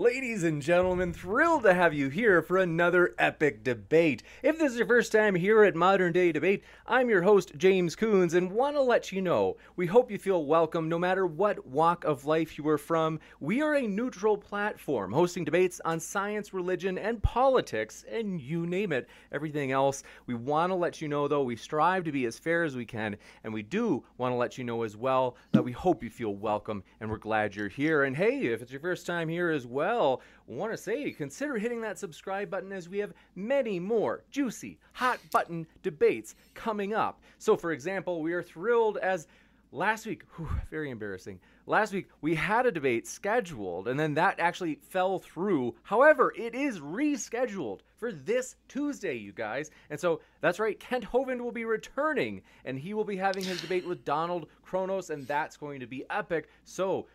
Ladies and gentlemen, thrilled to have you here for another epic debate. If this is your first time here at Modern Day Debate, I'm your host, James Coons, and want to let you know we hope you feel welcome no matter what walk of life you are from. We are a neutral platform hosting debates on science, religion, and politics, and you name it, everything else. We want to let you know, though, we strive to be as fair as we can, and we do want to let you know as well that we hope you feel welcome and we're glad you're here. And hey, if it's your first time here as well, well, want to say consider hitting that subscribe button as we have many more juicy, hot button debates coming up. So, for example, we are thrilled as last week, whew, very embarrassing. Last week we had a debate scheduled and then that actually fell through. However, it is rescheduled for this Tuesday, you guys. And so that's right, Kent Hovind will be returning and he will be having his debate with Donald Kronos and that's going to be epic. So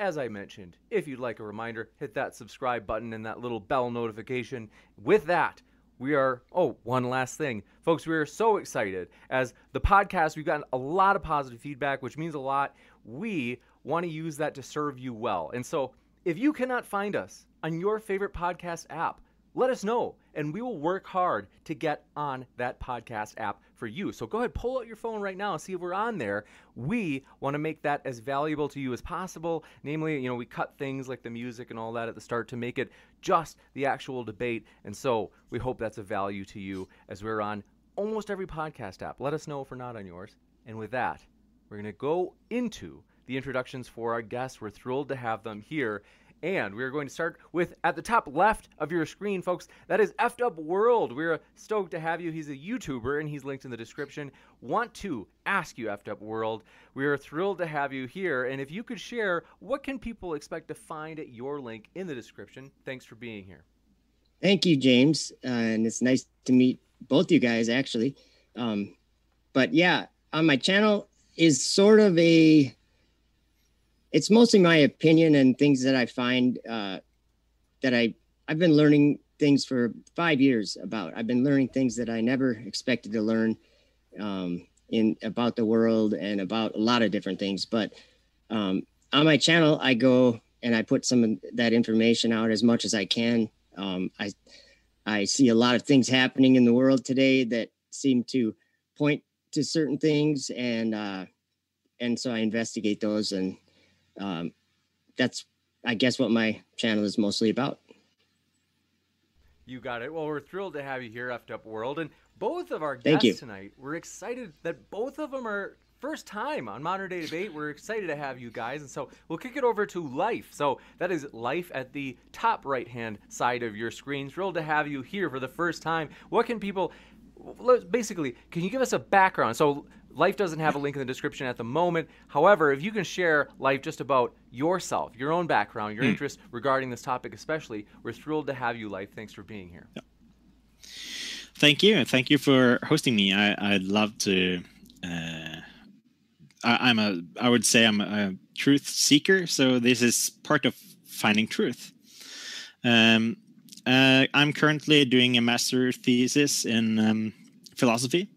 as I mentioned, if you'd like a reminder, hit that subscribe button and that little bell notification. With that, we are, oh, one last thing. Folks, we are so excited. As the podcast, we've gotten a lot of positive feedback, which means a lot. We want to use that to serve you well. And so if you cannot find us on your favorite podcast app, let us know and we will work hard to get on that podcast app for you. So go ahead, pull out your phone right now and see if we're on there. We want to make that as valuable to you as possible. Namely, you know, we cut things like the music and all that at the start to make it just the actual debate. And so we hope that's a value to you as we're on almost every podcast app. Let us know if we're not on yours. And with that, we're going to go into the introductions for our guests. We're thrilled to have them here. And we're going to start with at the top left of your screen, folks. That is Effed Up World. We're stoked to have you. He's a YouTuber and he's linked in the description. Want to ask you, Effed Up World. We are thrilled to have you here. And if you could share, what can people expect to find at your link in the description? Thanks for being here. Thank you, James. Uh, and it's nice to meet both you guys, actually. Um, but yeah, on my channel is sort of a it's mostly my opinion and things that I find uh, that I I've been learning things for five years about. I've been learning things that I never expected to learn um, in about the world and about a lot of different things. But um, on my channel, I go and I put some of that information out as much as I can. Um, I I see a lot of things happening in the world today that seem to point to certain things, and uh, and so I investigate those and um, that's I guess what my channel is mostly about. You got it. Well, we're thrilled to have you here, Effed Up World, and both of our guests tonight. We're excited that both of them are first time on Modern Day Debate. We're excited to have you guys, and so we'll kick it over to Life. So that is Life at the top right hand side of your screen. Thrilled to have you here for the first time. What can people? Basically, can you give us a background? So Life doesn't have a link in the description at the moment. However, if you can share life just about yourself, your own background, your mm. interests regarding this topic, especially, we're thrilled to have you, Life. Thanks for being here. Yeah. Thank you. Thank you for hosting me. I, would love to. Uh, I, am a. I would say I'm a truth seeker. So this is part of finding truth. Um, uh, I'm currently doing a master thesis in um, philosophy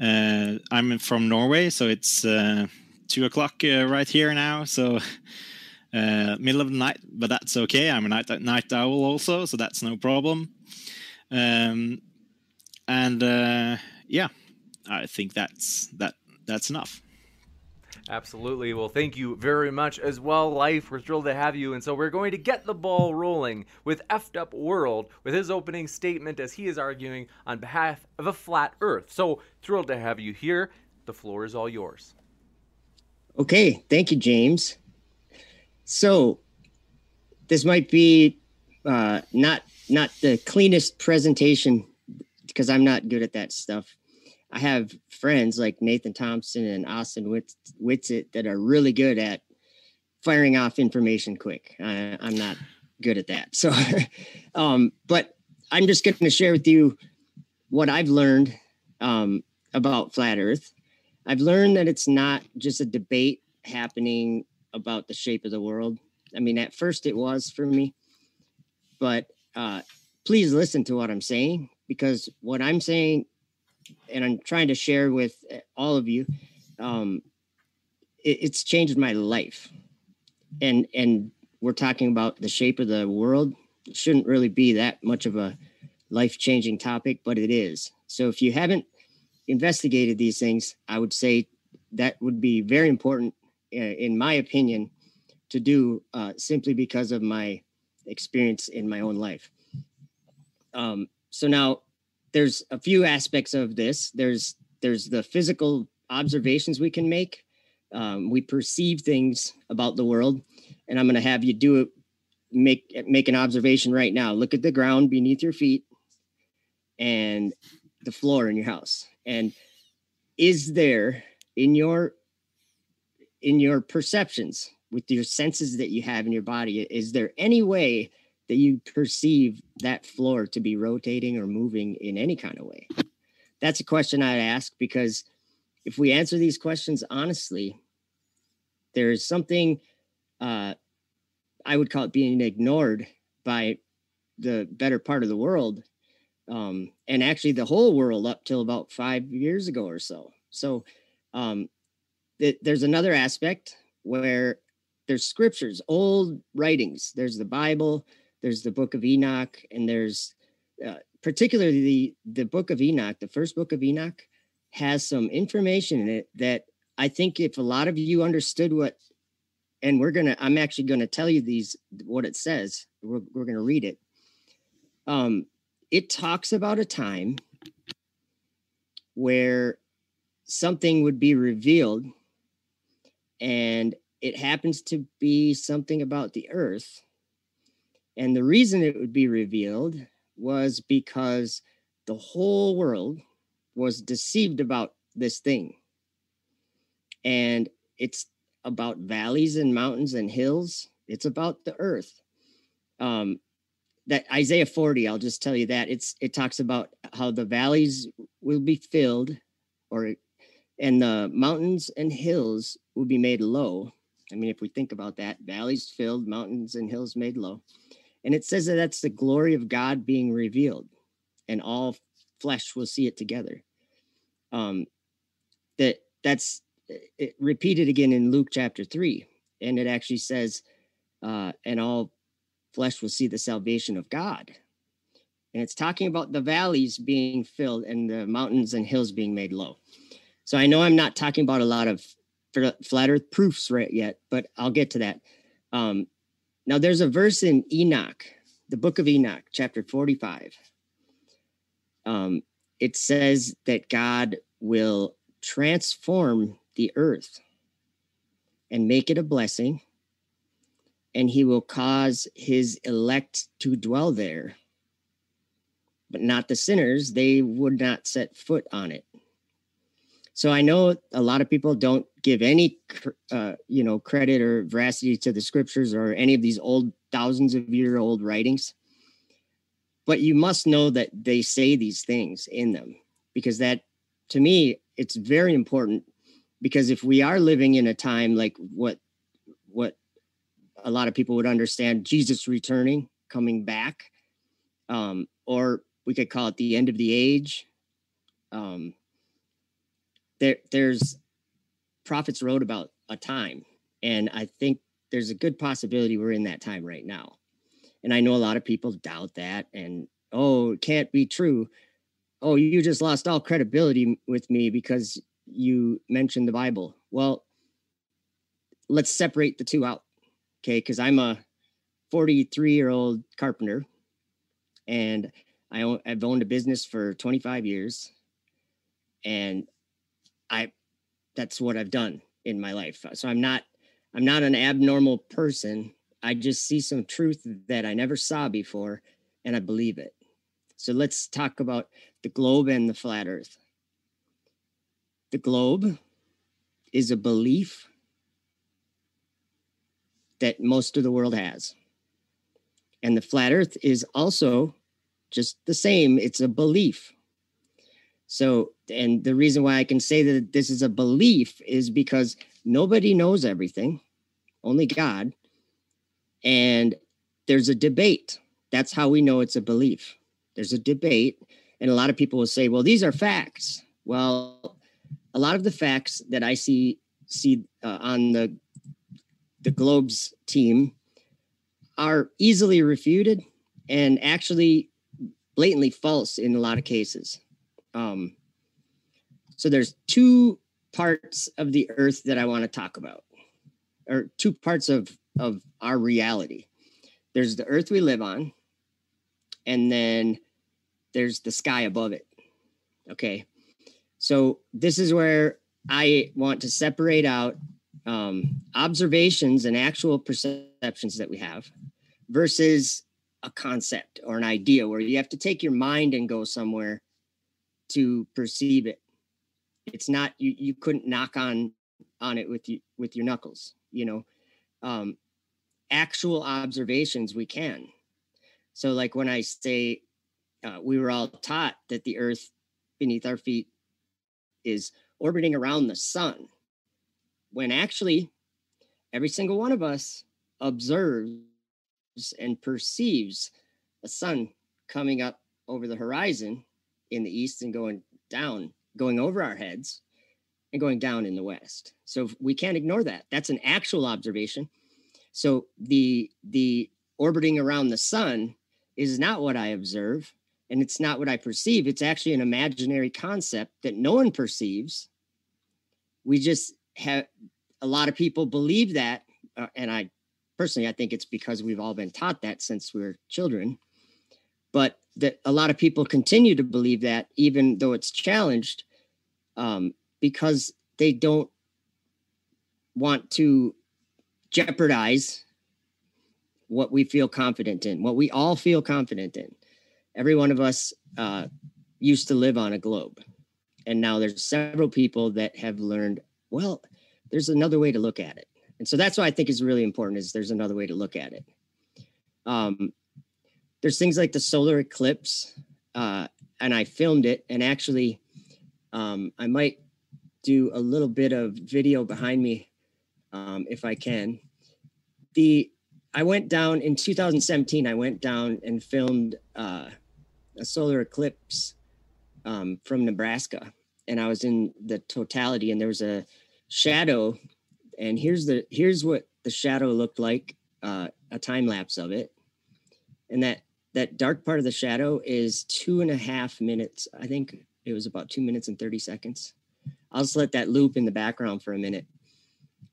uh, I'm from Norway, so it's uh, two o'clock uh, right here now. So uh, middle of the night, but that's okay. I'm a night night owl also, so that's no problem. Um, and uh, yeah, I think that's that that's enough. Absolutely. Well, thank you very much as well, Life. We're thrilled to have you. And so we're going to get the ball rolling with Effed Up World with his opening statement as he is arguing on behalf of a flat Earth. So thrilled to have you here. The floor is all yours. Okay. Thank you, James. So this might be uh, not not the cleanest presentation because I'm not good at that stuff. I have friends like Nathan Thompson and Austin Whitsitt that are really good at firing off information quick. I, am not good at that. So, um, but I'm just going to share with you what I've learned um, about flat Earth. I've learned that it's not just a debate happening about the shape of the world. I mean, at first it was for me, but uh, please listen to what I'm saying because what I'm saying, and I'm trying to share with all of you, um, it, it's changed my life. And and we're talking about the shape of the world. It shouldn't really be that much of a life changing topic, but it is. So if you haven't investigated these things, I would say that would be very important, uh, in my opinion, to do uh, simply because of my experience in my own life. Um, so now there's a few aspects of this. There's there's the physical observations we can make. Um, we perceive things about the world, and I'm going to have you do it. Make make an observation right now. Look at the ground beneath your feet, and the floor in your house. And is there in your in your perceptions with your senses that you have in your body, is there any way that you perceive that floor to be rotating or moving in any kind of way? That's a question I'd ask because if we answer these questions honestly, there's something uh, I would call it being ignored by the better part of the world, um, and actually the whole world up till about five years ago or so. So um, th- there's another aspect where there's scriptures, old writings. There's the Bible, there's the Book of Enoch, and there's uh, particularly the the Book of Enoch. The first Book of Enoch has some information in it that I think if a lot of you understood what, and we're gonna, I'm actually gonna tell you these what it says. We're we're gonna read it. Um, it talks about a time where something would be revealed and it happens to be something about the earth. And the reason it would be revealed was because the whole world was deceived about this thing. And it's about valleys and mountains and hills. It's about the earth. Um, that Isaiah 40, I'll just tell you that it's it talks about how the valleys will be filled or and the mountains and hills will be made low I mean, if we think about that, valleys filled, mountains and hills made low. And it says that that's the glory of God being revealed, and all flesh will see it together. Um, that that's it repeated again in Luke chapter three, and it actually says, uh, and all flesh will see the salvation of God. And it's talking about the valleys being filled and the mountains and hills being made low. So I know I'm not talking about a lot of flat earth proofs right yet, but I'll get to that. Um, now, there's a verse in Enoch, the book of Enoch, chapter 45. Um, it says that God will transform the earth and make it a blessing, and he will cause his elect to dwell there, but not the sinners. They would not set foot on it. So I know a lot of people don't give any, uh, you know, credit or veracity to the scriptures or any of these old thousands of year old writings. But you must know that they say these things in them because that, to me, it's very important. Because if we are living in a time like what, what a lot of people would understand, Jesus returning, coming back, um, or we could call it the end of the age. Um, there there's prophets wrote about a time and i think there's a good possibility we're in that time right now. And i know a lot of people doubt that and oh it can't be true. Oh you just lost all credibility with me because you mentioned the bible. Well let's separate the two out okay? Because i'm a 43 year old carpenter and I i've owned a business for 25 years and I that's what I've done in my life. So I'm not I'm not an abnormal person. I just see some truth that I never saw before and I believe it. So let's talk about the globe and the flat earth. The globe is a belief that most of the world has. And the flat earth is also just the same, it's a belief. So, and the reason why I can say that this is a belief is because nobody knows everything, only God. And there's a debate. That's how we know it's a belief. There's a debate. And a lot of people will say, well, these are facts. Well, a lot of the facts that I see see uh, on the the Globes team are easily refuted and actually blatantly false in a lot of cases. Um, so there's two parts of the earth that I want to talk about, or two parts of of our reality. There's the earth we live on, and then there's the sky above it. Okay. So this is where I want to separate out um, observations and actual perceptions that we have versus a concept or an idea where you have to take your mind and go somewhere to perceive it. It's not you you couldn't knock on on it with you with your knuckles, you know. Um actual observations we can. So like when I say uh, we were all taught that the earth beneath our feet is orbiting around the sun when actually every single one of us observes and perceives a sun coming up over the horizon in the east and going down, going over our heads and going down in the west. So we can't ignore that. That's an actual observation. So the the orbiting around the sun is not what I observe and it's not what I perceive. It's actually an imaginary concept that no one perceives. We just have a lot of people believe that, uh, and I personally I think it's because we've all been taught that since we were children but that a lot of people continue to believe that even though it's challenged um, because they don't want to jeopardize what we feel confident in what we all feel confident in. Every one of us uh, used to live on a globe and now there's several people that have learned well there's another way to look at it. And so that's what i think is really important is there's another way to look at it. Um, there's things like the solar eclipse, uh, and I filmed it. And actually, um, I might do a little bit of video behind me um, if I can. The I went down in 2017. I went down and filmed uh, a solar eclipse um, from Nebraska, and I was in the totality, and there was a shadow. And here's the here's what the shadow looked like, uh, a time lapse of it, and that that dark part of the shadow is two and a half minutes. I think it was about two minutes and 30 seconds. I'll just let that loop in the background for a minute.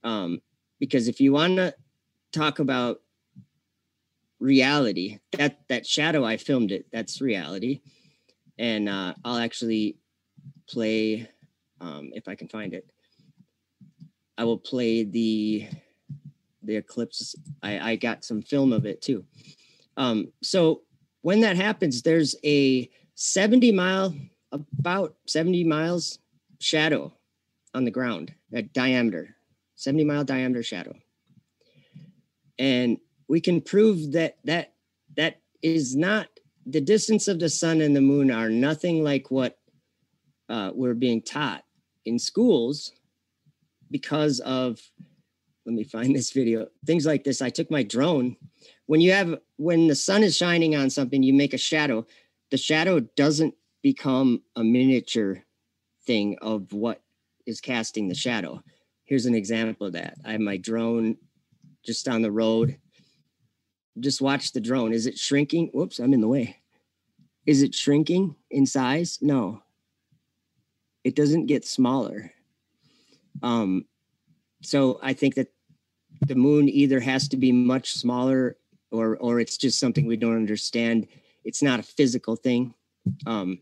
Um, because if you want to talk about reality, that that shadow I filmed it, that's reality. And uh, I'll actually play um, if I can find it. I will play the the eclipse. I, I got some film of it too. Um, so when that happens, there's a 70 mile, about 70 miles shadow on the ground, that diameter, 70 mile diameter shadow. And we can prove that that that is not the distance of the sun and the moon are nothing like what uh, we're being taught in schools because of let me find this video. Things like this. I took my drone. When you have when the sun is shining on something you make a shadow. The shadow doesn't become a miniature thing of what is casting the shadow. Here's an example of that. I have my drone just on the road. Just watch the drone. Is it shrinking? Whoops i'm in the way. Is it shrinking in size? No. It doesn't get smaller. Um so i think that the moon either has to be much smaller or or it's just something we don't understand. It's not a physical thing. Um,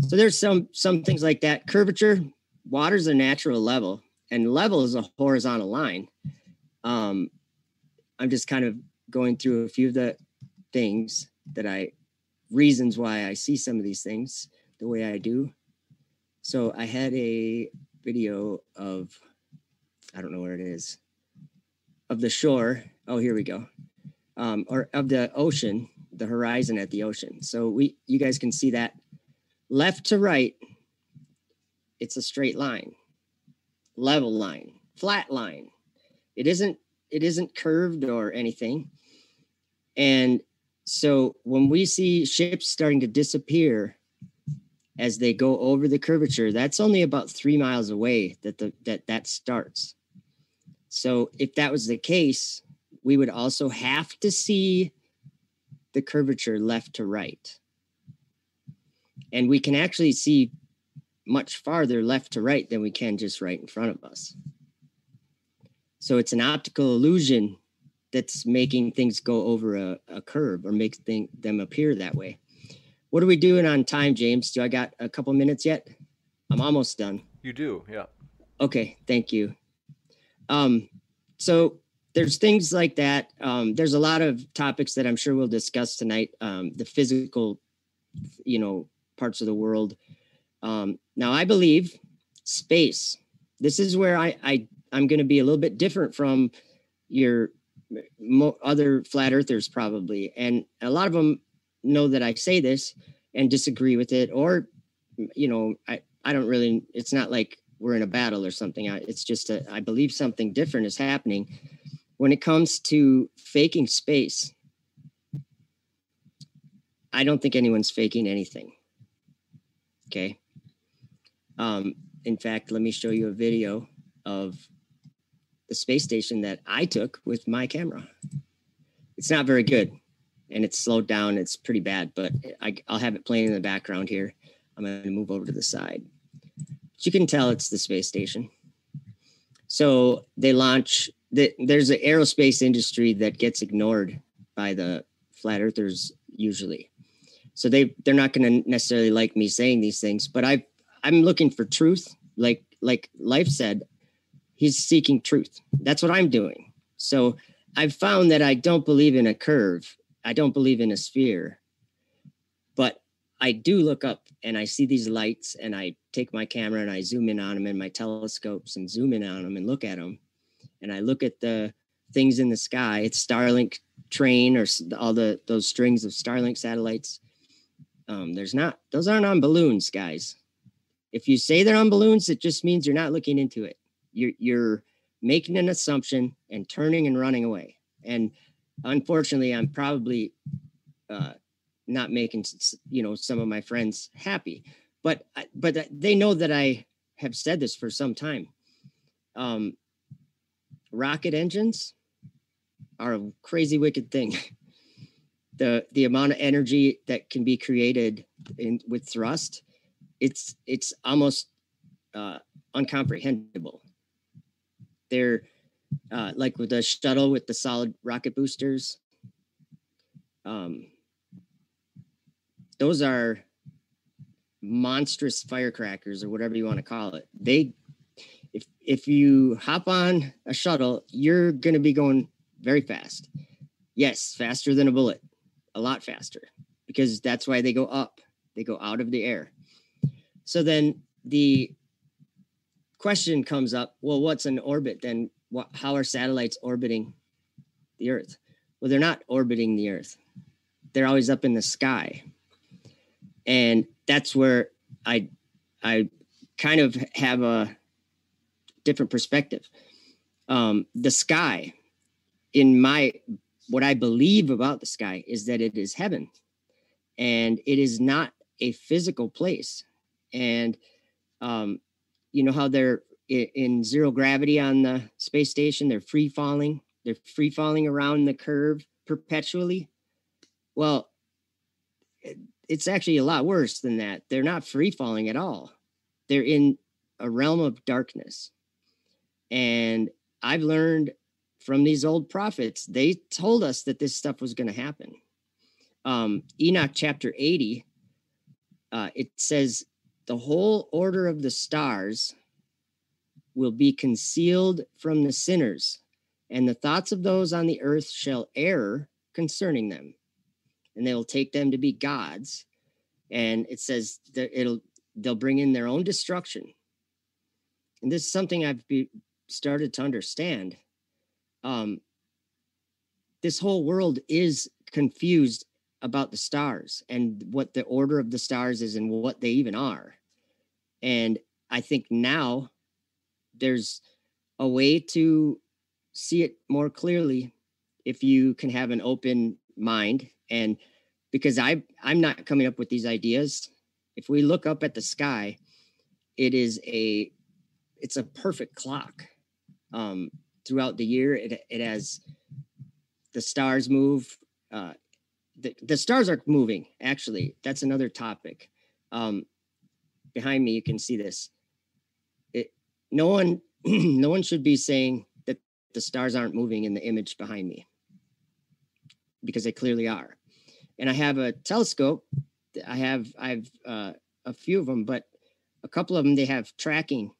so there's some some things like that. Curvature, water's a natural level, and level is a horizontal line. Um, I'm just kind of going through a few of the things that I reasons why I see some of these things the way I do. So I had a video of I don't know where it is of the shore. Oh, here we go um, or of the ocean, the horizon at the ocean. So we, you guys can see that left to right, it's a straight line, level line, flat line. It isn't, it isn't curved or anything. And so when we see ships starting to disappear as they go over the curvature, that's only about three miles away that the that that starts. So if that was the case, we would also have to see the curvature left to right. And we can actually see much farther left to right than we can just right in front of us. So it's an optical illusion that's making things go over a, a curve or makes thing, them appear that way. What are we doing on time, James? Do I got a couple minutes yet? I'm almost done. You do, yeah. Okay, thank you. Um, so there's things like that. Um, there's a lot of topics that I'm sure we'll discuss tonight. Um, the physical, you know, parts of the world. Um, now I believe space. This is where I, I I'm going to be a little bit different from your mo- other flat earthers probably and a lot of them know that i say this and disagree with it or you know i i don't really it's not like we're in a battle or something it's just a, I believe something different is happening when it comes to faking space i don't think anyone's faking anything okay um in fact let me show you a video of the space station that I took with my camera. It's not very good and it's slowed down. It's pretty bad, but I, will have it playing in the background here. I'm going to move over to the side. You can tell it's the space station. So they launch, the, there's an aerospace industry that gets ignored by the flat earthers usually. So they they're not going to necessarily like me saying these things, but I I'm looking for truth. Like like life said, he's seeking truth. That's what I'm doing. So I've found that I don't believe in a curve. I don't believe in a sphere. But I do look up and I see these lights and I take my camera and I zoom in on them in my telescopes and zoom in on them and look at them. And I look at the things in the sky. It's Starlink train or all the those strings of Starlink satellites. Um, there's not those aren't on balloons, guys. If you say they're on balloons, it just means you're not looking into it you're you're making an assumption and turning and running away. And unfortunately, I'm probably uh, not making you know some of my friends happy, but but they know that I have said this for some time. Um, rocket engines are a crazy wicked thing. the the amount of energy that can be created in with thrust, it's it's almost uh, uncomprehendable. They're uh, like with the shuttle with the solid rocket boosters. Um, those are monstrous firecrackers or whatever you want to call it. They, if if you hop on a shuttle, you're going to be going very fast. Yes, faster than a bullet, a lot faster, because that's why they go up. They go out of the air. So then the question comes up well what's an orbit then what, how are satellites orbiting the earth well they're not orbiting the earth they're always up in the sky and that's where i i kind of have a different perspective. Um, the sky in my what i believe about the sky is that it is heaven. And it is not a physical place. And um, you know how they're in zero gravity on the space station they're free falling they're free falling around the curve perpetually? Well it's actually a lot worse than that. They're not free falling at all. They're in a realm of darkness. And i've learned from these old prophets they told us that this stuff was going to happen. Um, enoch chapter 80 uh, it says the whole order of the stars will be concealed from the sinners, and the thoughts of those on the earth shall err concerning them, and they will take them to be gods. And it says that it'll they'll bring in their own destruction. And this is something I've be, started to understand. Um, this whole world is confused about the stars and what the order of the stars is and what they even are. And I think now there's a way to see it more clearly if you can have an open mind and because I I'm not coming up with these ideas. If we look up at the sky, it is a it's a perfect clock. Um, throughout the year, it it has the stars move. Uh, the, the stars are moving. Actually, that's another topic. Um, behind me, you can see this. It no one no one should be saying that the stars aren't moving in the image behind me because they clearly are. And I have a telescope. I have I've uh, a few of them, but a couple of them they have tracking,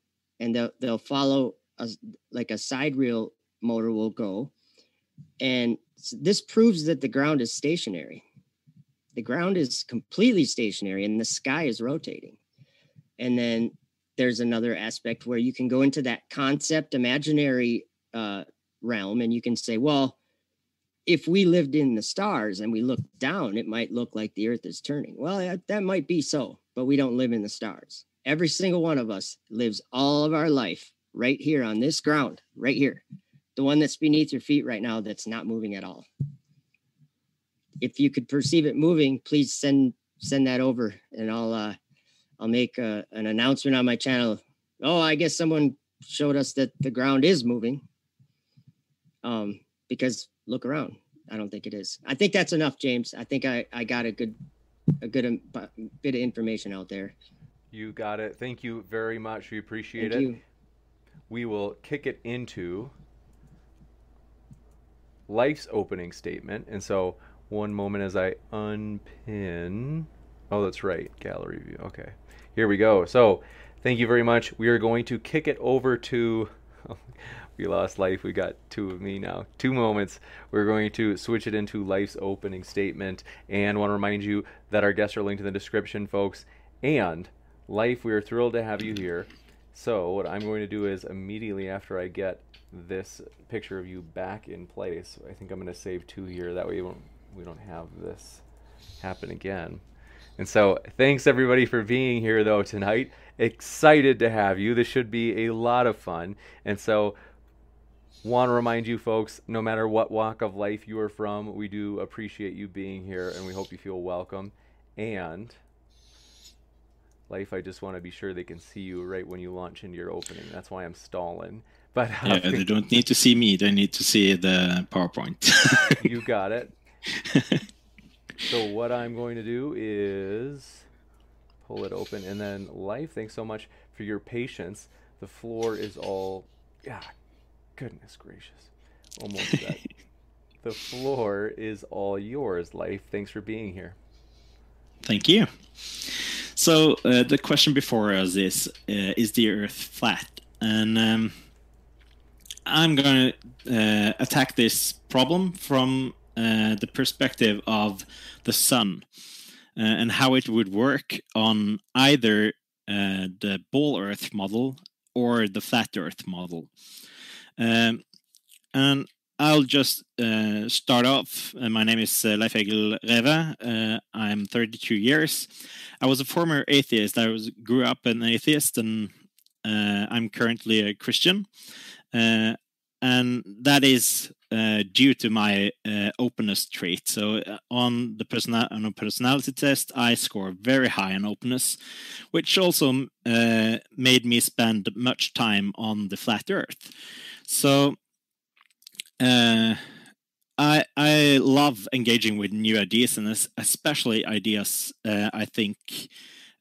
and they'll they'll follow a, like a sidereal motor will go, and this proves that the ground is stationary. The ground is completely stationary, and the sky is rotating. And then there's another aspect where you can go into that concept imaginary uh, realm, and you can say, well if we lived in the stars and we looked down, it might look like the earth is turning. Well, that might be so, but we don't live in the stars. Every single one of us lives all of our life right here on this ground, right here. The one that's beneath your feet right now that's not moving at all. If you could perceive it moving, please send send that over and I'll uh I'll make uh, an announcement on my channel. Oh, I guess someone showed us that the ground is moving. Um because look around. I don't think it is. I think that's enough, James. I think I, I got a good a good bit of information out there. You got it. Thank you very much. We appreciate Thank it. You. We will kick it into life's opening statement. And so, one moment as I unpin. Oh, that's right. Gallery view. Okay. Here we go. So, thank you very much. We are going to kick it over to we lost life. We got two of me now. Two moments. We're going to switch it into life's opening statement. And want to remind you that our guests are linked in the description, folks. And life, we are thrilled to have you here. So what I'm going to do is immediately after I get this picture of you back in place, I think I'm going to save two here. That way we don't, we don't have this happen again. And so, thanks everybody for being here though tonight. Excited to have you. This should be a lot of fun. And so, want to remind you folks no matter what walk of life you are from we do appreciate you being here and we hope you feel welcome. And life i just want to be sure they can see you right when you launch into your opening. That's why i'm stalling. But yeah um, they don't need to see me. They need to see the powerpoint. You got it. So what i'm going to do is pull it open and then life thanks so much for your patience. The floor is all yeah Goodness gracious. Almost that. the floor is all yours, Life. Thanks for being here. Thank you. So uh, the question before us is: uh, Is the Earth flat? And um, I'm going to uh, attack this problem from uh, the perspective of the sun uh, and how it would work on either uh, the ball Earth model or the flat Earth model. Um, and I'll just uh, start off. Uh, my name is uh, Leif Egil. Uh, I'm 32 years. I was a former atheist. I was grew up an atheist, and uh, I'm currently a Christian. Uh, and that is uh, due to my openness trait. So on the personal on a personality test, I score very high on openness, which also made me spend much time on the flat Earth. So uh, I I love engaging with new ideas, and especially ideas uh, I think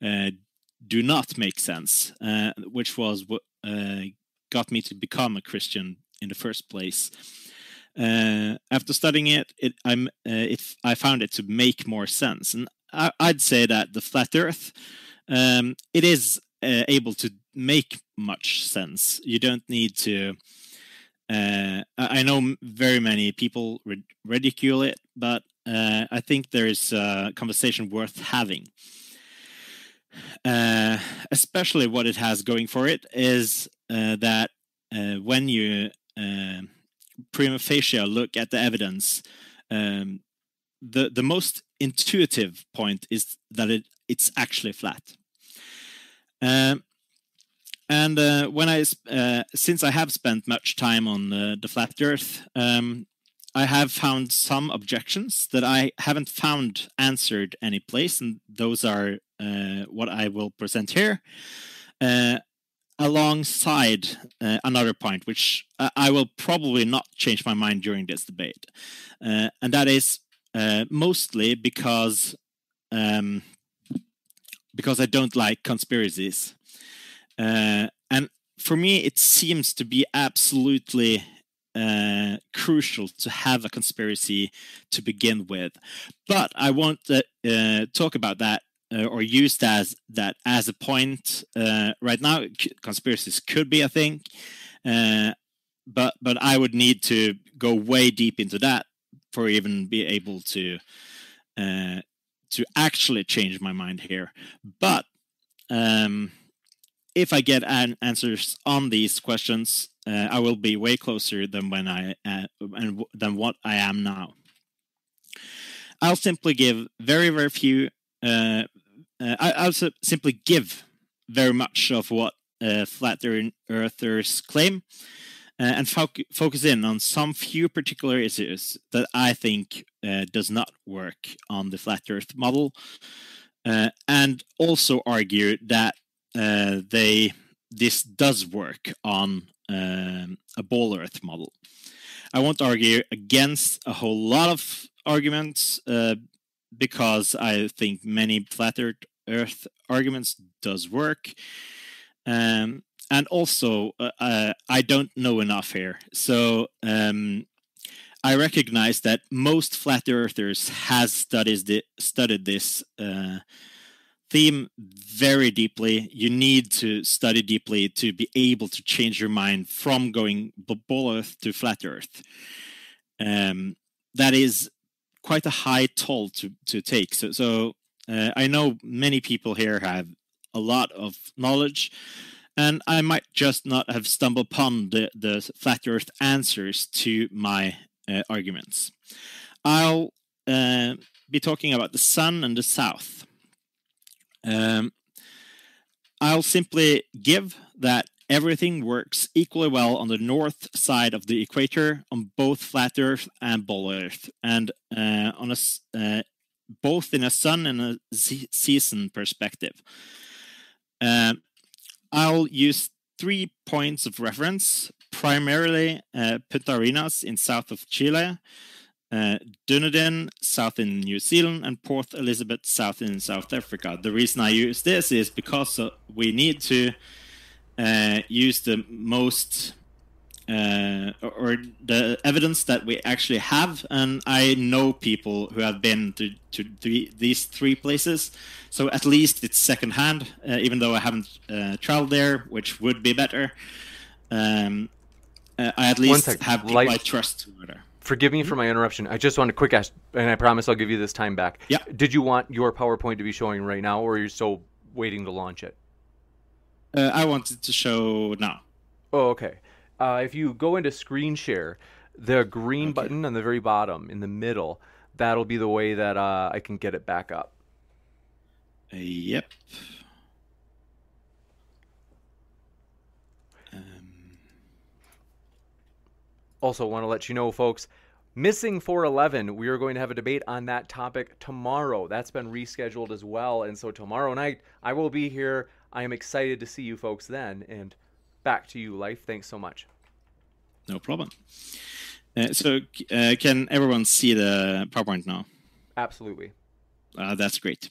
uh, do not make sense, uh, which was what uh, got me to become a Christian in the first place. Uh, after studying it, it I'm it I found it to make more sense, and I, would say that the flat Earth um, it is able to make much sense. You don't need to uh, I know very many people ridicule it, but uh, I think there's a conversation worth having. Uh, especially what it has going for it is uh, that uh, when you uh, prima facie look at the evidence, um, the the most intuitive point is that it it's actually flat. Um, and uh, when I uh, since I have spent much time on the, the flat Earth, um, I have found some objections that I haven't found answered any place, and those are uh, what I will present here. Uh, alongside uh, another point, which I will probably not change my mind during this debate, uh, and that is uh, mostly because um, because I don't like conspiracies, uh, and for me it seems to be absolutely uh, crucial to have a conspiracy to begin with. But I won't uh, uh, talk about that uh, or use that as, that as a point uh, right now. Conspiracies could be a thing, uh, but but I would need to go way deep into that for even be able to to actually change my mind here. But um, if I get an answers on these questions, uh, I will be way closer than when I uh, and than what I am now. I'll simply give very very few. Uh, uh I, will simply give very much of what uh, flat earthers claim, uh, and fo focus in on some few particular issues that I think does not work on the flat Earth model, and also argue that they this does work on um, a ball earth model. I won't argue against a whole lot of arguments uh, because I think many flat earth arguments does work. Um, and also, uh, uh, I don't know enough here. So um, I recognize that most flat earthers has studied, studied this uh, theme very deeply. You need to study deeply to be able to change your mind from going ball Earth to flat Earth. Um, that is quite a high toll to to take. So, so uh, I know many people here have a lot of knowledge, and I might just not have stumbled upon the the flat Earth answers to my uh, arguments. I'll uh, be talking about the sun and the south. Um, I'll simply give that everything works equally well on the north side of the equator on both flat Earth and ball Earth, and uh, on a uh, both in a sun and a season perspective. Uh, I'll use three points of reference, primarily uh, Punta Arenas in south of Chile, uh, Dunedin, south in New Zealand, and Port Elizabeth, south in South Africa. The reason I use this is because uh, we need to uh, use the most uh, or the evidence that we actually have, and I know people who have been to, to these three places, so at least it's secondhand, uh, even though I haven't uh, traveled there, which would be better. Um, I at least have people Light. I trust who are there forgive me for my interruption. I just want to quick ask, and I promise I'll give you this time back. Yeah. Did you want your PowerPoint to be showing right now, or are you still waiting to launch it? Uh, I wanted to show now. Oh, okay. Uh, if you go into screen share, the green okay. button on the very bottom in the middle, that'll be the way that uh, I can get it back up. Yep. Also, want to let you know, folks, Missing 411, we are going to have a debate on that topic tomorrow. That's been rescheduled as well. And so tomorrow night, I will be here. I am excited to see you folks then. And back to you, Life. Thanks so much. No problem. Uh, so, uh, can everyone see the PowerPoint now? Absolutely. Uh, that's great.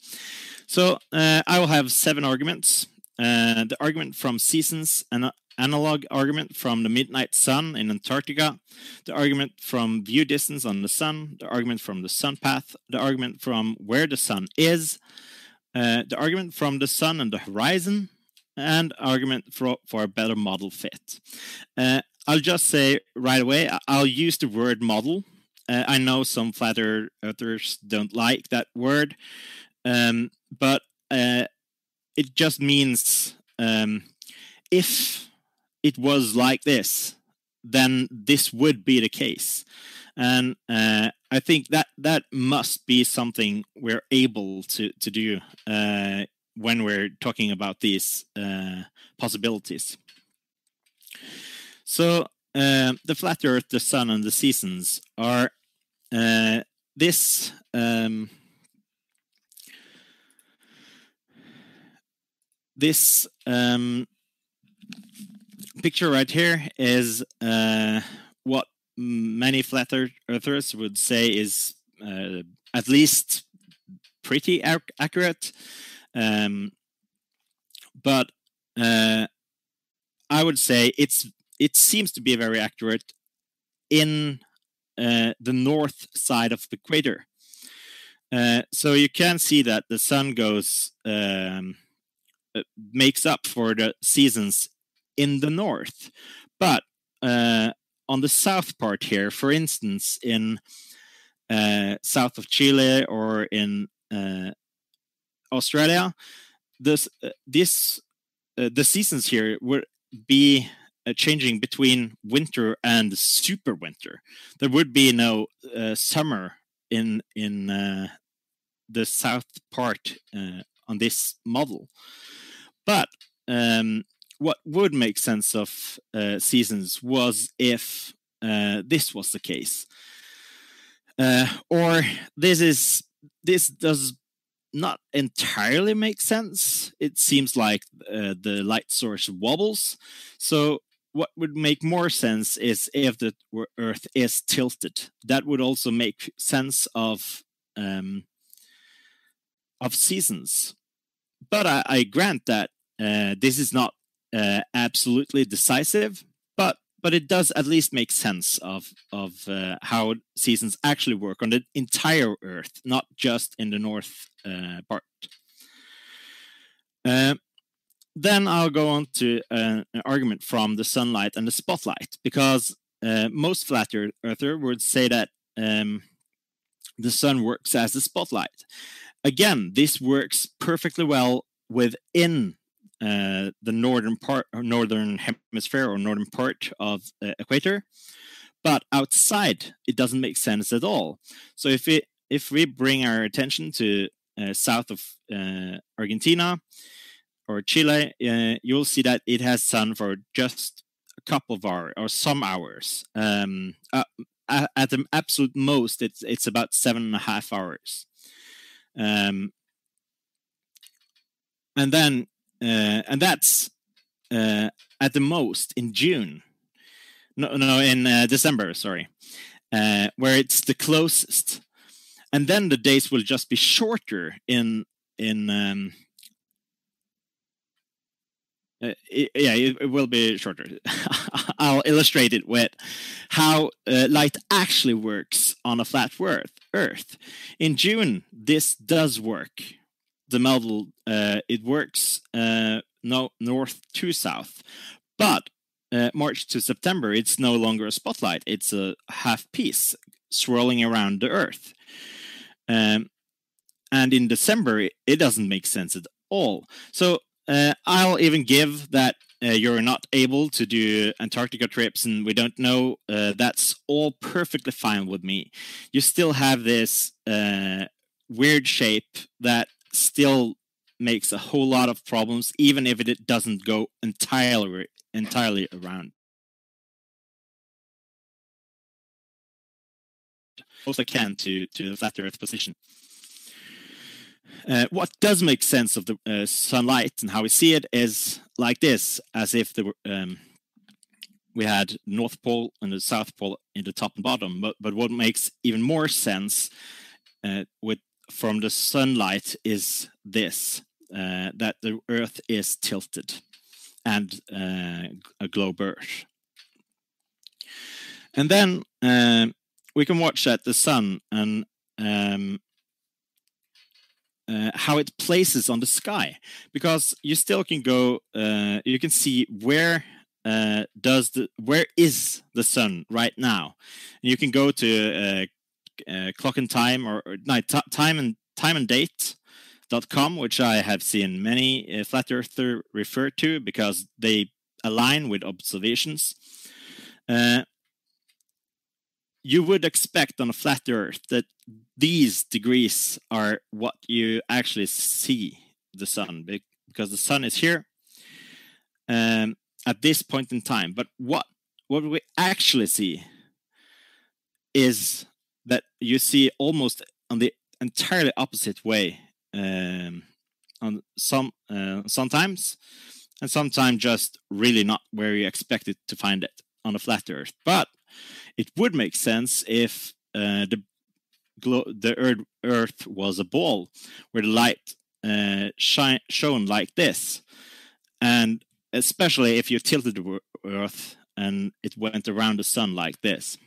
So, uh, I will have seven arguments. Uh, the argument from seasons and analog argument from the midnight sun in Antarctica, the argument from view distance on the sun, the argument from the sun path, the argument from where the sun is, uh, the argument from the sun and the horizon, and argument for, for a better model fit. Uh, I'll just say right away, I'll use the word model. Uh, I know some flat earthers don't like that word, um, but uh, it just means um, if it was like this, then this would be the case. And uh, I think that that must be something we're able to to do uh, when we're talking about these uh, possibilities. So uh, the flat Earth, the Sun, and the seasons are uh, this. Um, this um, picture right here is uh, what many flat earthers would say is uh, at least pretty ac accurate. Um, but uh, I would say it's it seems to be very accurate in uh, the north side of the equator. Uh, so you can see that the sun goes um, uh, makes up for the seasons in the north, but uh, on the south part here, for instance, in uh, south of Chile or in uh, Australia, this this the seasons here would be uh, changing between winter and super winter. There would be no uh, summer in in uh, the south part uh, on this model, but um, what would make sense of uh, seasons was if uh, this was the case, or this is this does not entirely make sense. It seems like uh, the light source wobbles. So what would make more sense is if the Earth is tilted. That would also make sense of um, of seasons. But I, I grant that uh, this is not uh, absolutely decisive, but but it does at least make sense of of uh, how seasons actually work on the entire Earth, not just in the north uh, part. Um, then I'll go on to uh, an argument from the sunlight and the spotlight, because uh, most flat earther would say that um, the sun works as a spotlight. Again, this works perfectly well within uh, the northern part, or northern hemisphere, or northern part of the equator, but outside it doesn't make sense at all. So if it if we bring our attention to uh, south of uh, Argentina, or Chile, uh, you'll see that it has sun for just a couple of hours or some hours. Um, uh, at the absolute most, it's it's about seven and a half hours. Um, and then uh, and that's uh, at the most in June. No, no, in uh, December. Sorry, uh, where it's the closest, and then the days will just be shorter in in um, uh, it, yeah, it, it, will be shorter. I'll illustrate it with how uh, light actually works on a flat Earth. In June, this does work. The model uh, it works uh, no north to south, but uh, March to September, it's no longer a spotlight. It's a half piece swirling around the Earth. Um, and in December, it doesn't make sense at all. So uh, I'll even give that uh, you're not able to do Antarctica trips and we don't know. Uh, that's all perfectly fine with me. You still have this weird shape that still makes a whole lot of problems, even if it doesn't go entirely entirely around. Also can to to the flat Earth position. Uh, what does make sense of the uh, sunlight and how we see it is like this, as if were, um, we had North Pole and the South Pole in the top and bottom. But, but what makes even more sense uh, with from the sunlight is this, uh, that the Earth is tilted and uh, a globe Earth. And then um, we can watch at the sun and um, uh, how it places on the sky because you still can go uh, you can see where uh, does the where is the sun right now and you can go to uh, clock and time or, or no, time and time and date com which i have seen many uh, flat earther refer to because they align with observations Uh, you would expect on a flat Earth that these degrees are what you actually see the sun because the sun is here um, at this point in time. But what what we actually see is that you see almost on the entirely opposite way um, on some uh, sometimes and sometimes just really not where you expect it to find it on a flat earth. But it would make sense if uh, the the earth, was a ball where the light uh, shine shone like this. And especially if you tilted the earth and it went around the sun like this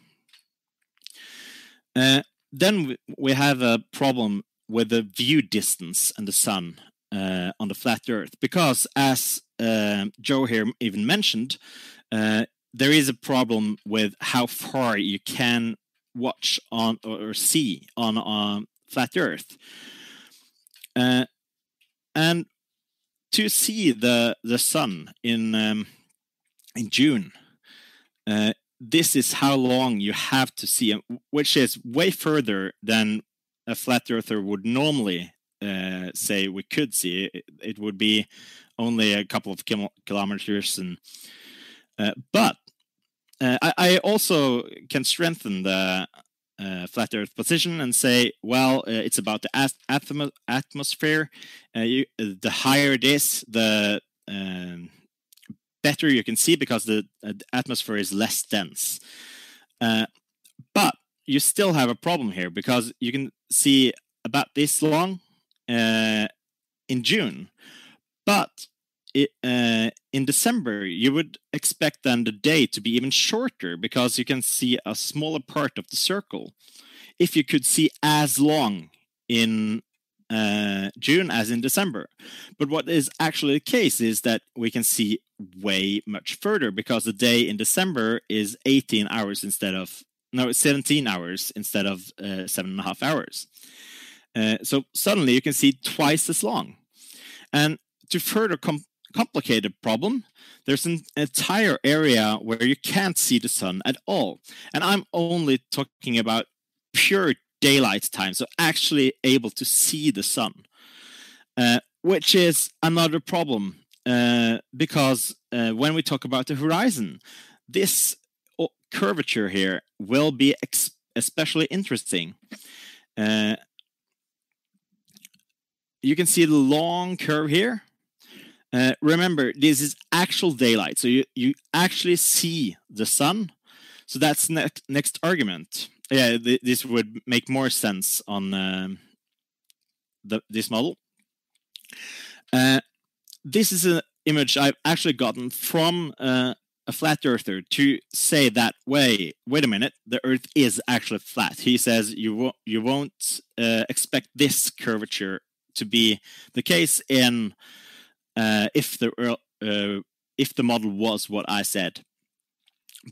then we have a problem with the view distance and the sun uh, on the flat Earth, because as uh, Joe here even mentioned, uh, there is a problem with how far you can watch on or see on on flat Earth, uh, and to see the the sun in um, in June uh, this is how long you have to see, which is way further than a flat earther would normally uh, say we could see. It, it, would be only a couple of kilometers, and uh, but uh, I, I, also can strengthen the uh, flat Earth position and say, well, uh, it's about the atm atmosphere. Uh, you, the higher it is, the um, better you can see because the, uh, atmosphere is less dense. Uh, but you still have a problem here because you can see about this long uh, in June, but it, uh, in December you would expect then the day to be even shorter because you can see a smaller part of the circle. If you could see as long in uh, June as in December. But what is actually the case is that we can see way much further because the day in December is 18 hours instead of no 17 hours instead of uh, seven and a half hours. Uh, so suddenly you can see twice as long. And to further com complicate the problem, there's an entire area where you can't see the sun at all. And I'm only talking about pure daylight time, so actually able to see the sun, uh, which is another problem uh, because uh, when we talk about the horizon, this curvature here will be especially interesting. Uh, you can see the long curve here. Uh, remember, this is actual daylight, so you, you actually see the sun. So that's next next argument yeah, th this would make more sense on um, the, this model. Uh, this is an image I've actually gotten from uh, a flat earther to say that way. Wait a minute, the Earth is actually flat. He says you won't you won't uh, expect this curvature to be the case in uh, if the uh, if the model was what I said.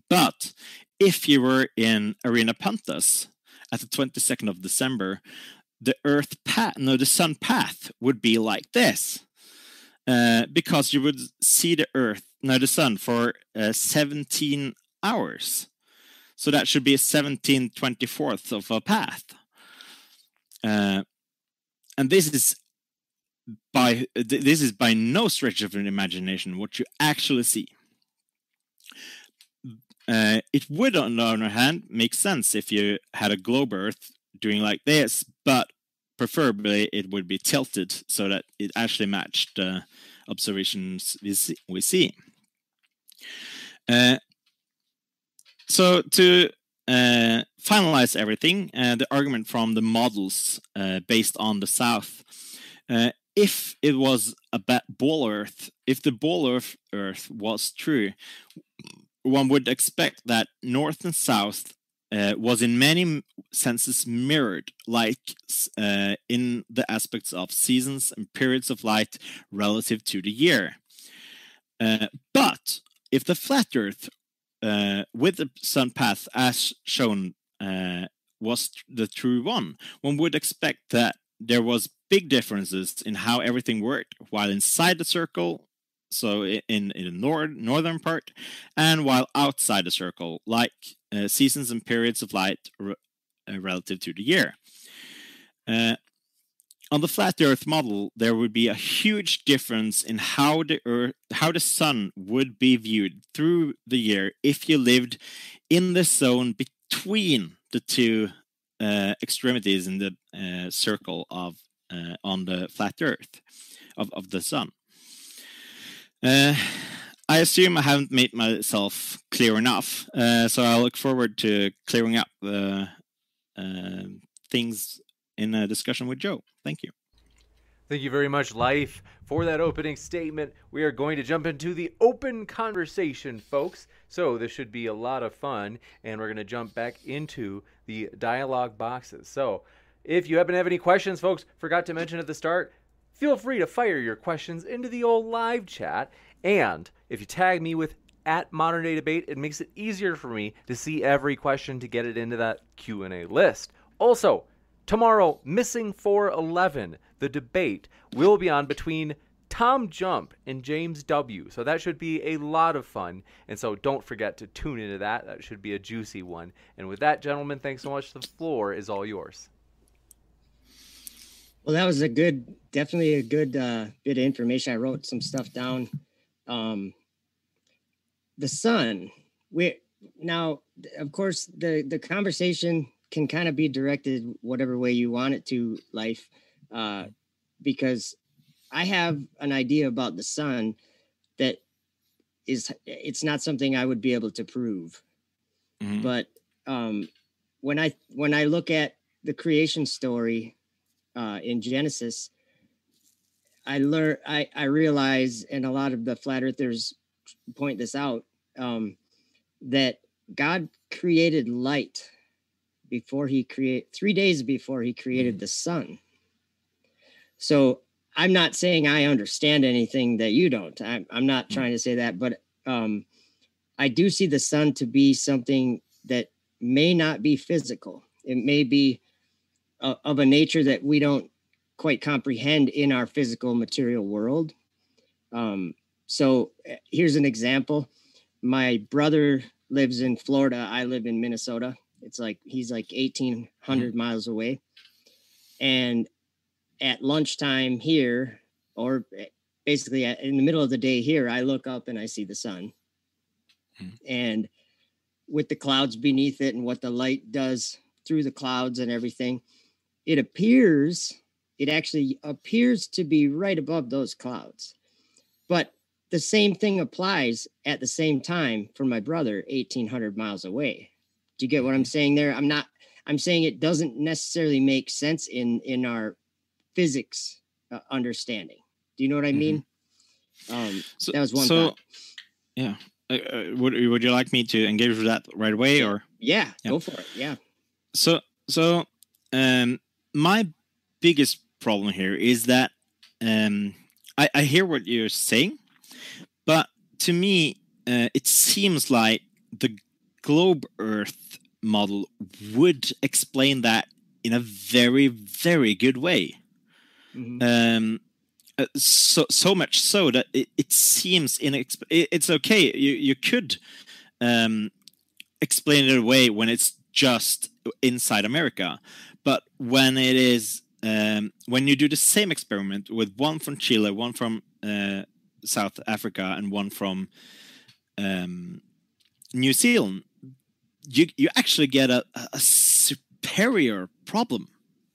But if you were in Arena Pontus at the 22nd of December, the Earth path, no, the Sun path would be like this, uh, because you would see the Earth, no, the Sun for uh, 17 hours. So that should be a 17 24th of a path. Uh, and this is by this is by no stretch of an imagination what you actually see. Uh, it would, on the other hand, make sense if you had a globe Earth doing like this, but preferably it would be tilted so that it actually matched the observations we see. We see. Uh, so to uh, finalize everything, uh, the argument from the models uh, based on the South, uh, if it was a ball Earth, if the ball Earth, Earth was true, one would expect that North and South uh, was in many senses mirrored, like uh, in the aspects of seasons and periods of light relative to the year. Uh, but if the flat Earth uh, with the sun path as shown uh, was the true one, one would expect that there was big differences in how everything worked while inside the circle so in in the nord northern part, and while outside the circle, like uh, seasons and periods of light re- uh, relative to the year. Uh, on the flat Earth model, there would be a huge difference in how the Earth, how the Sun would be viewed through the year if you lived in the zone between the two uh, extremities in the uh, circle of uh, on the flat Earth of, of the Sun. Uh, I assume I haven't made myself clear enough, uh, so I look forward to clearing up the uh, things in a discussion with Joe. Thank you. Thank you very much, Life, for that opening statement. We are going to jump into the open conversation, folks. So, this should be a lot of fun, and we're going to jump back into the dialogue boxes. So, if you happen to have any questions, folks, forgot to mention at the start, feel free to fire your questions into the old live chat. And if you tag me with at modern day debate, it makes it easier for me to see every question to get it into that Q&A list. Also, Tomorrow, Missing 411, the debate will be on between Tom Jump and James W. So that should be a lot of fun. And so don't forget to tune into that. That should be a juicy one. And with that, gentlemen, thanks so much. The floor is all yours. Well, that was a good, definitely a good uh, bit of information. I wrote some stuff down. Um, the sun. We now, of course, the the conversation can kind of be directed whatever way you want it to life uh, because i have an idea about the sun that is it's not something i would be able to prove mm-hmm. but um, when i when i look at the creation story uh, in genesis i learn i i realize and a lot of the flat earthers point this out um, that god created light before he create three days before he created the sun. So I'm not saying I understand anything that you don't. I'm, I'm not mm. trying to say that, but um, I do see the sun to be something that may not be physical. It may be a, of a nature that we don't quite comprehend in our physical material world. Um, so eh, here's an example. My brother lives in Florida. I live in Minnesota. It's like he's like 1800 mm-hmm. miles away. And at lunchtime here, or basically in the middle of the day here, I look up and I see the sun. Mm-hmm. And with the clouds beneath it and what the light does through the clouds and everything, it appears, it actually appears to be right above those clouds. But the same thing applies at the same time for my brother 1800 miles away do you get what I'm saying there? I'm not. I'm saying it doesn't necessarily make sense in in our physics uh, understanding. Do you know what I mean? Mm-hmm. Um, so, that was one. So, thought. yeah. Uh, uh, would would you like me to engage with that right away, or yeah, yeah. go for it. Yeah. So so um, my biggest problem here is that um, I, I hear what you're saying, but to me, uh, it seems like the globe Earth model would explain that in a very, very good way. Mm-hmm. Um, uh, so so much so that it, it seems inexp- it's okay. You you could um, explain it away when it's just inside America, but when it is um, when you do the same experiment with one from Chile, one from uh, South Africa, and one from um, New Zealand, you you actually get a, a superior problem.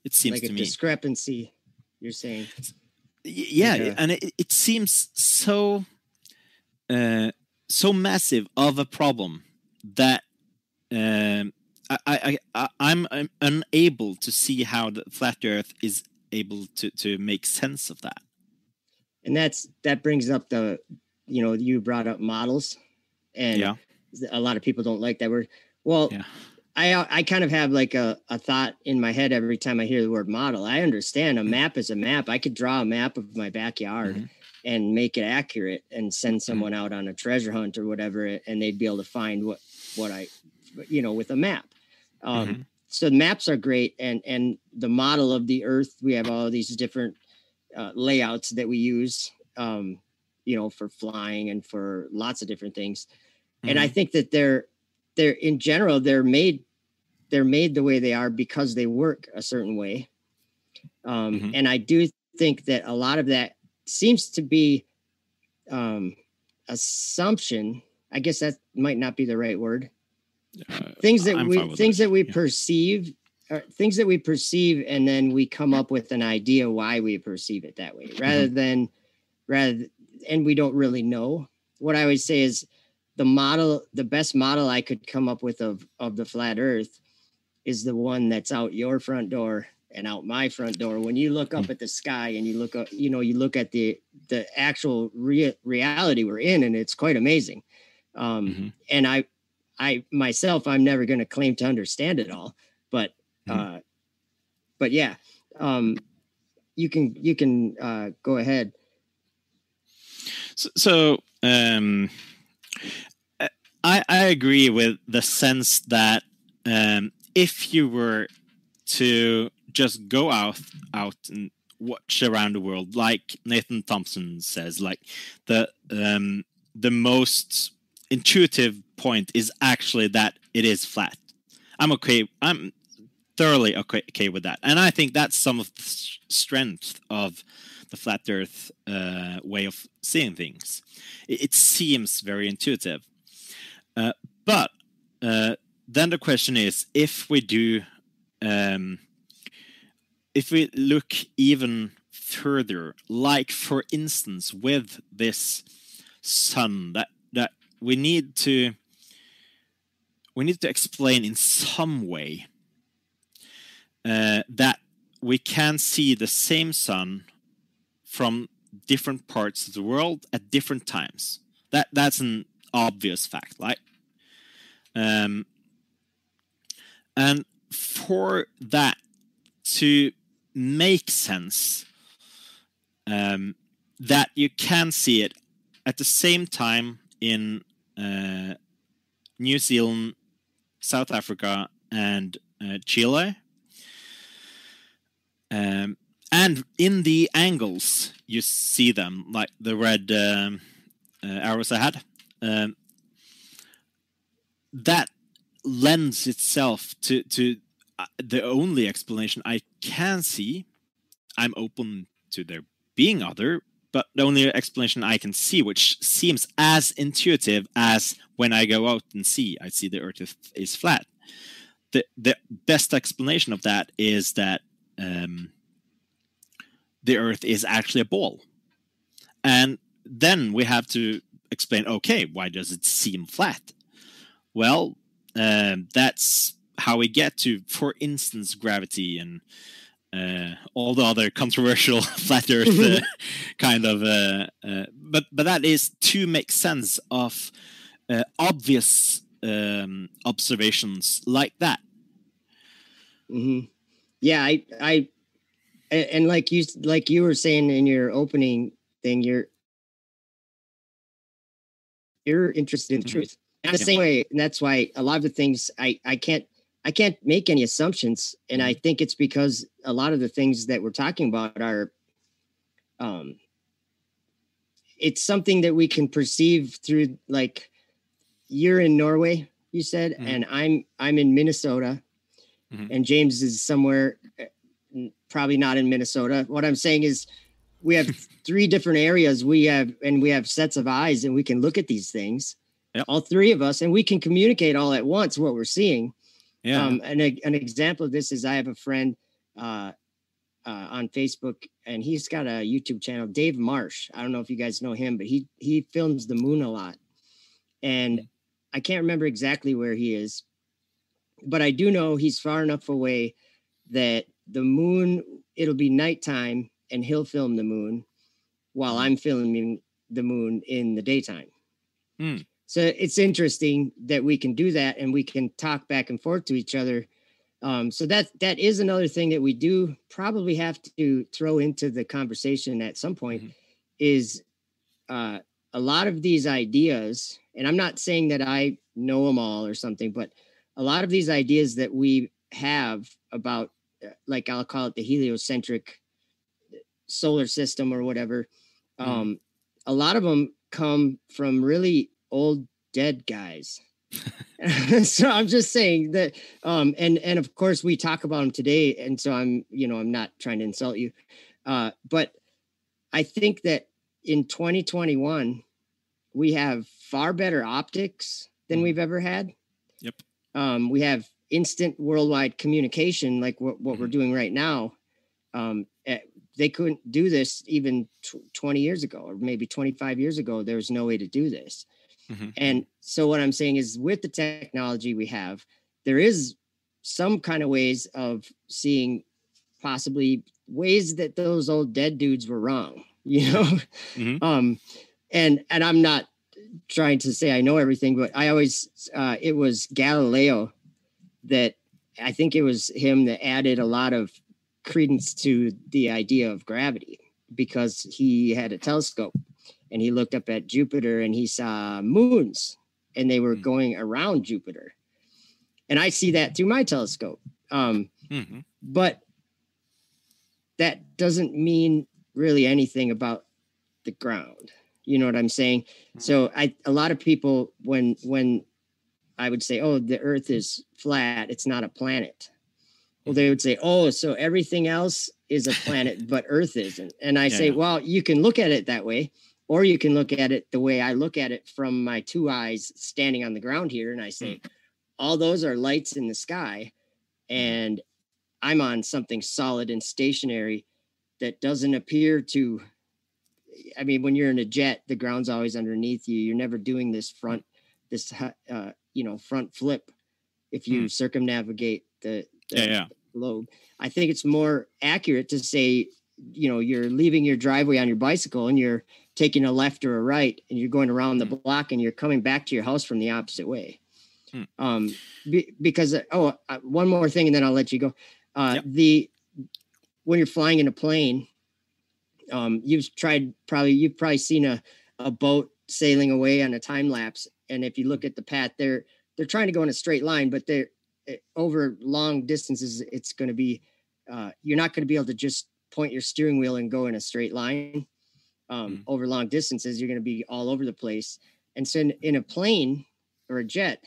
It seems like to me discrepancy. You're saying, yeah, yeah. and it, it seems so uh, so massive of a problem that um, I, I, I I'm, I'm unable to see how the flat Earth is able to to make sense of that. And that's that brings up the you know you brought up models, and yeah. a lot of people don't like that word. Well, yeah. I I kind of have like a, a thought in my head every time I hear the word model. I understand a mm-hmm. map is a map. I could draw a map of my backyard mm-hmm. and make it accurate and send mm-hmm. someone out on a treasure hunt or whatever, and they'd be able to find what what I, you know, with a map. Um, mm-hmm. So maps are great, and and the model of the Earth. We have all these different uh, layouts that we use. Um, you know, for flying and for lots of different things. Mm-hmm. And I mm-hmm. think that they're they're in general they're made they're made the way they are because they work a certain way. Um, mm-hmm. And I do think that a lot of that seems to be um, assumption. I guess that might not be the right word. Uh, things that I'm we things that we yeah. perceive uh, things that we perceive and then we come up with an idea why we perceive it that way rather mm-hmm. than rather and we don't really know what i always say is the model the best model i could come up with of of the flat earth is the one that's out your front door and out my front door when you look up mm. at the sky and you look up you know you look at the the actual rea- reality we're in and it's quite amazing um mm-hmm. and i i myself i'm never going to claim to understand it all but mm-hmm. uh but yeah um you can you can uh go ahead so, so um I, I agree with the sense that um, if you were to just go out out and watch around the world, like Nathan Thompson says, like the um, the most intuitive point is actually that it is flat. I'm okay. I'm thoroughly okay, okay with that, and I think that's some of the strength of the flat Earth uh, way of seeing things. It, it seems very intuitive, uh, but uh, then the question is, if we do um, if we look even further, like for instance with this sun, that that we need to we need to explain in some way uh, that we can see the same sun from different parts of the world at different times. That that's an obvious fact, right? Um, and for that to make sense um, that you can see it at the same time in uh, New Zealand, South Africa, and uh, Chile. Um, and in the angles, you see them, like the red um, uh, arrows I had. Um, that lends itself to, to uh, the only explanation I can see, I'm open to there being other, but the only explanation I can see, which seems as intuitive as when I go out and see, I see the Earth is, flat. The the best explanation of that is that um, the Earth is actually a ball, and then we have to explain. Okay, why does it seem flat? Well, um, that's how we get to, for instance, gravity and uh, all the other controversial flat Earth uh, kind of. Uh, uh, but but that is to make sense of uh, obvious um, observations like that. Mm-hmm. Yeah, I I and like you like you were saying in your opening thing, you're you're interested in the mm-hmm. truth. And the same way, and that's why a lot of the things I I can't I can't make any assumptions, and I mm-hmm. think it's because a lot of the things that we're talking about are, um, it's something that we can perceive through. Like, you're in Norway, you said, mm-hmm. and I'm I'm in Minnesota, mm-hmm. and James is somewhere, uh, probably not in Minnesota. What I'm saying is, we have three different areas. We have and we have sets of eyes, and we can look at these things. Yep. All three of us, and we can communicate all at once what we're seeing yeah. Um, an, an example of this is I have a friend uh, uh, on Facebook, and he's got a YouTube channel, Dave Marsh. I don't know if you guys know him, but he he films the moon a lot, and I can't remember exactly where he is, but I do know he's far enough away that the moon it'll be nighttime, and he'll film the moon while I'm filming the moon in the daytime. Hmm so it's interesting that we can do that and we can talk back and forth to each other um, so that that is another thing that we do probably have to throw into the conversation at some point mm-hmm. is uh, a lot of these ideas and i'm not saying that i know them all or something but a lot of these ideas that we have about uh, like i'll call it the heliocentric solar system or whatever mm-hmm. um, a lot of them come from really old dead guys. so I'm just saying that, um, and and of course we talk about them today, and so I'm you know I'm not trying to insult you, uh, but I think that in 2021 we have far better optics than Mhm. we've ever had. Yep. Um, we have instant worldwide communication like what, what we're Mhm. doing right now. Um, eh, they couldn't do this even tw- 20 years ago or maybe 25 years ago. There was no way to do this. Mhm. And so what I'm saying is with the technology we have, there is some kind of ways of seeing possibly ways that those old dead dudes were wrong, you know? Mhm. Um, and, and I'm not trying to say I know everything, but I always, uh, it was Galileo that I think it was him that added a lot of credence to the idea of gravity because he had a telescope and he looked up at Jupiter and he saw moons and they were Hmm. going around Jupiter. And I see that through my telescope. Um, Mhm. but that doesn't mean really anything about the ground. You know what I'm saying? So I a lot of people when when I would say, "Oh, the earth is flat, it's not a planet." Well, they would say, "Oh, so everything else is a planet but earth isn't." And I say, Yeah. "Well, you can look at it that way, or you can look at it the way I look at it from my two eyes standing on the ground here and I hmm. say, all those are lights in the sky hmm. and I'm on something solid and stationary that doesn't appear to I mean when you're in a jet the ground's always underneath you. You're never doing this front this uh you know front flip if you hmm. circumnavigate the, the Yeah, yeah. globe. I think it's more accurate to say you know you're leaving your driveway on your bicycle and you're taking a left or a right and you're going around the Mm. block and you're coming back to your house from the opposite way Hmm. um be, because uh, oh uh, one more thing and then i'll let you go uh Yep. the when you're flying in a plane um you've tried probably you've probably seen a a boat sailing away on a time lapse and if you look at the path they're they're trying to go in a straight line but they're eh, over long distances it's going to be uh you're not going to be able to just point your steering wheel and go in a straight line um Mm. over long distances you're going to be all over the place. And so in, in a plane or a jet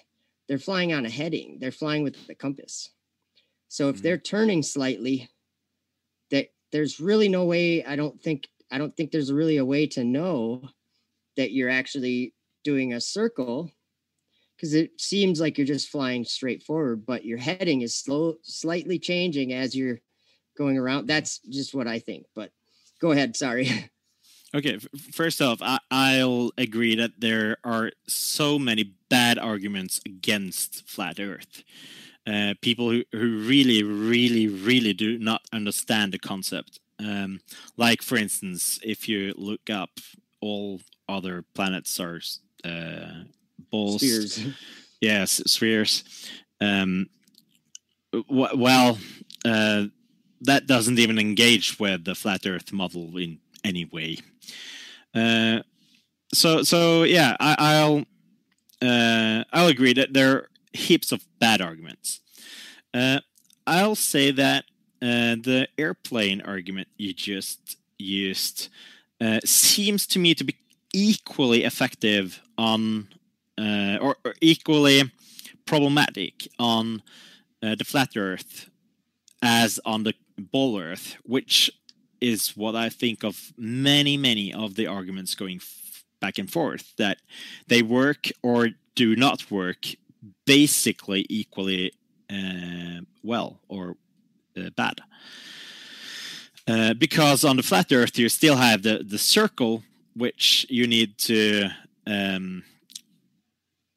they're flying on a heading. They're flying with the compass. So if Mhm. they're turning slightly that there's really no way i don't think i don't think there's really a way to know that you're actually doing a circle because it seems like you're just flying straight forward but your heading is slow slightly changing as you're going around. That's just what i think but go ahead sorry Okay, first off, I- I'll agree that there are so many bad arguments against flat Earth. Uh, people who, who really, really, really do not understand the concept. Um, like, for instance, if you look up all other planets are uh, balls, Spears. yes, spheres. Um, w- well, uh, that doesn't even engage with the flat Earth model in any way. Uh, so, so yeah, I, I'll uh, I'll agree that there are heaps of bad arguments. Uh, I'll say that uh, the airplane argument you just used uh, seems to me to be equally effective on uh, or, or equally problematic on the flat Earth as on the ball Earth, which is what I think of many, many of the arguments going f- back and forth that they work or do not work basically equally uh, well or uh, bad. Uh, because on the flat Earth, you still have the, the circle, which you need to. Um,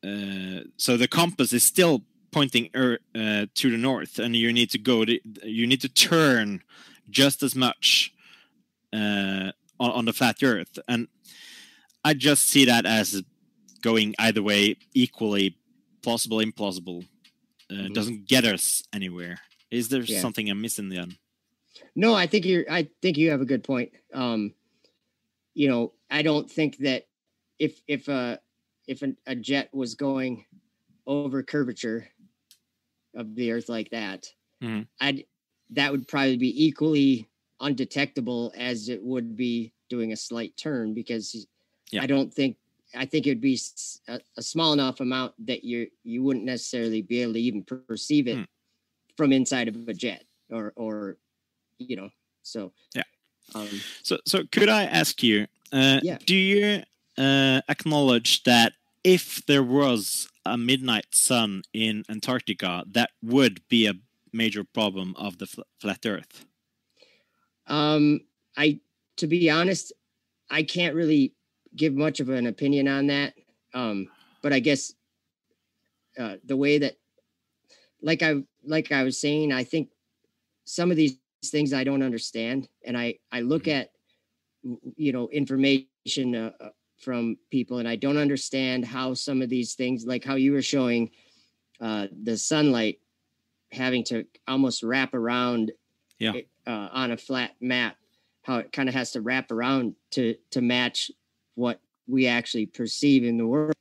uh, so the compass is still pointing er, uh, to the north, and you need to go. To, you need to turn just as much uh, on, on the flat Earth, and I just see that as going either way, equally plausible, implausible. Uh, Mhm. Doesn't get us anywhere. Is there Yeah. something I'm missing then? No, I think you're. I think you have a good point. Um, you know, I don't think that if if a if an, a jet was going over curvature of the Earth like that, Mhm. I'd that would probably be equally undetectable as it would be doing a slight turn because I don't think I think it'd be a, a, small enough amount that you you wouldn't necessarily be able to even perceive it hmm. from inside of a jet or or you know so yeah um, so so could i ask you uh, yeah. do you uh, acknowledge that if there was a midnight sun in antarctica that would be a major problem of the fl flat earth um i to be honest i can't really give much of an opinion on that. Um, but I guess uh, the way that, like I like I was saying, I think some of these things I don't understand, and I I look mm-hmm. at you know information uh, uh, from people, and I don't understand how some of these things, like how you were showing uh, the sunlight having to almost wrap around yeah. Uh, on a flat map, how it kind of has to wrap around to to match what we actually perceive in the world,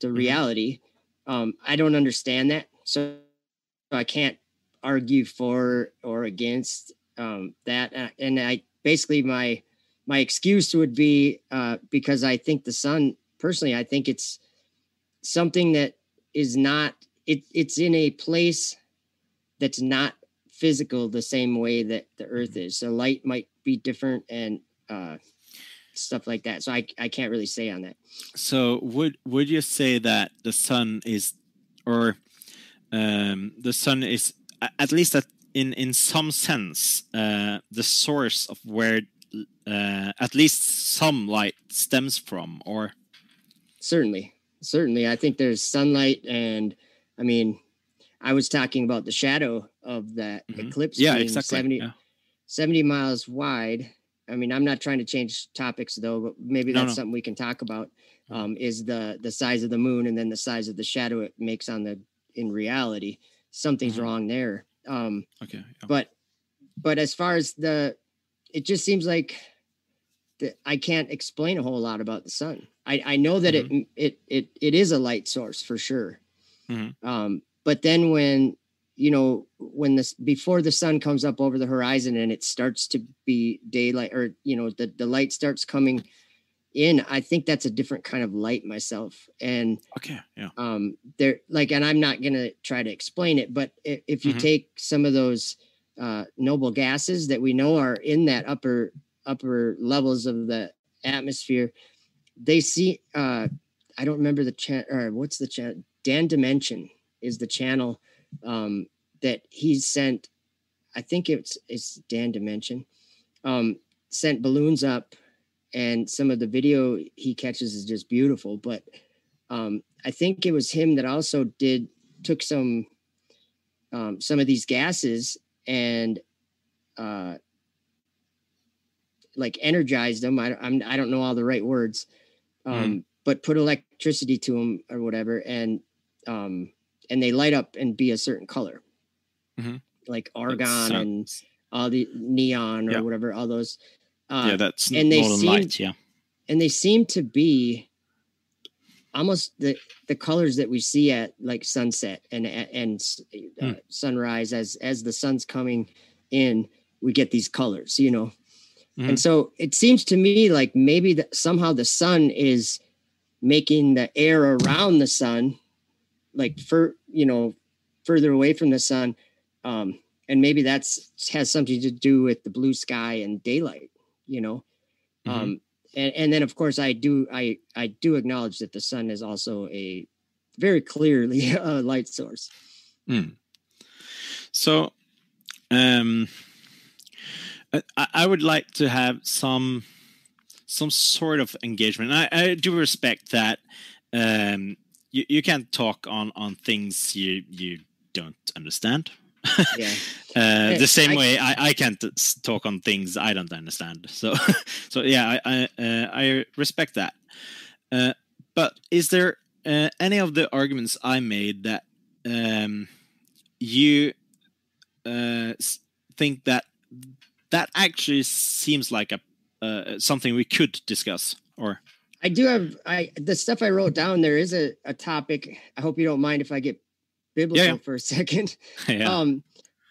the mm-hmm. reality. Um, I don't understand that, so I can't argue for or against um, that. Uh, and I basically my my excuse would be uh, because I think the sun personally, I think it's something that is not it. It's in a place that's not physical the same way that the Earth is. So light might be different, and uh, stuff like that. So I I can't really say on that. So would would you say that the sun is, or um, the sun is at least that in in some sense uh, the source of where uh, at least some light stems from, or certainly, certainly, I think there's sunlight, and I mean, I was talking about the shadow of that mm -hmm. eclipse. Yeah, exactly. 70, yeah. 70 miles wide I mean, I'm not trying to change topics though, but maybe that's no, no. something we can talk about. Mm-hmm. Um, is the the size of the moon and then the size of the shadow it makes on the in reality. Something's mm-hmm. wrong there. Um, okay. Yeah. But but as far as the, it just seems like that I can't explain a whole lot about the sun. I I know that mm-hmm. it it it it is a light source for sure. Mm-hmm. Um, but then when you know when this before the sun comes up over the horizon and it starts to be daylight or you know the, the light starts coming in i think that's a different kind of light myself. And okay yeah. um there like and i'm not gonna try to explain it but if, if you mm-hmm. take some of those uh noble gases that we know are in that upper upper levels of the atmosphere they see uh i don't remember the chat or what's the chat dan dimension is the channel um, that he sent. I think it's it's Dan Dimension. Um, sent balloons up, and some of the video he catches is just beautiful. But um, I think it was him that also did took some um, some of these gases and uh, like energized them. I, I'm I don't know all the right words, um, mm. but put electricity to them or whatever, and um, and they light up and be a certain color, mm-hmm. like argon and all the neon or yeah. whatever, all those. Uh, yeah, that's and they seem, light. Yeah, and they seem to be almost the the colors that we see at like sunset and and uh, mm. sunrise as as the sun's coming in we get these colors you know mm. and so it seems to me like maybe that somehow the sun is making the air around the sun like for you know further away from the sun um and maybe that's has something to do with the blue sky and daylight you know mm-hmm. um and, and then of course i do i i do acknowledge that the sun is also a very clearly a light source mm. so um I, I would like to have some some sort of engagement I, I do respect that um you, you can't talk on on things you you don't understand yeah. uh, the same I, way I, I can't talk on things I don't understand. So, so yeah, I I, uh, I respect that. Uh, but is there uh, any of the arguments I made that um, you uh, think that that actually seems like a uh, something we could discuss or? I do have I the stuff I wrote down. There is a, a topic. I hope you don't mind if I get biblical yeah, yeah. for a second. yeah. Um,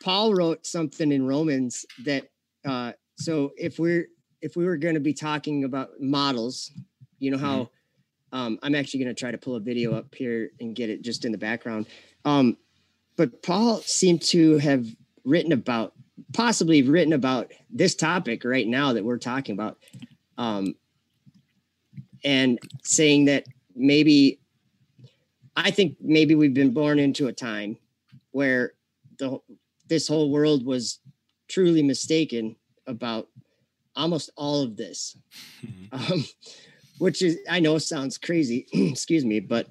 Paul wrote something in Romans that uh, so if we're if we were going to be talking about models, You know how um, I'm actually going to try to pull a video up here and get it just in the background. Um, but Paul seemed to have written about, possibly written about this topic right now that we're talking about, um, and saying that maybe, I think maybe we've been born into a time where the this whole world was truly mistaken about almost all of this. Um, which is I know sounds crazy, excuse me, but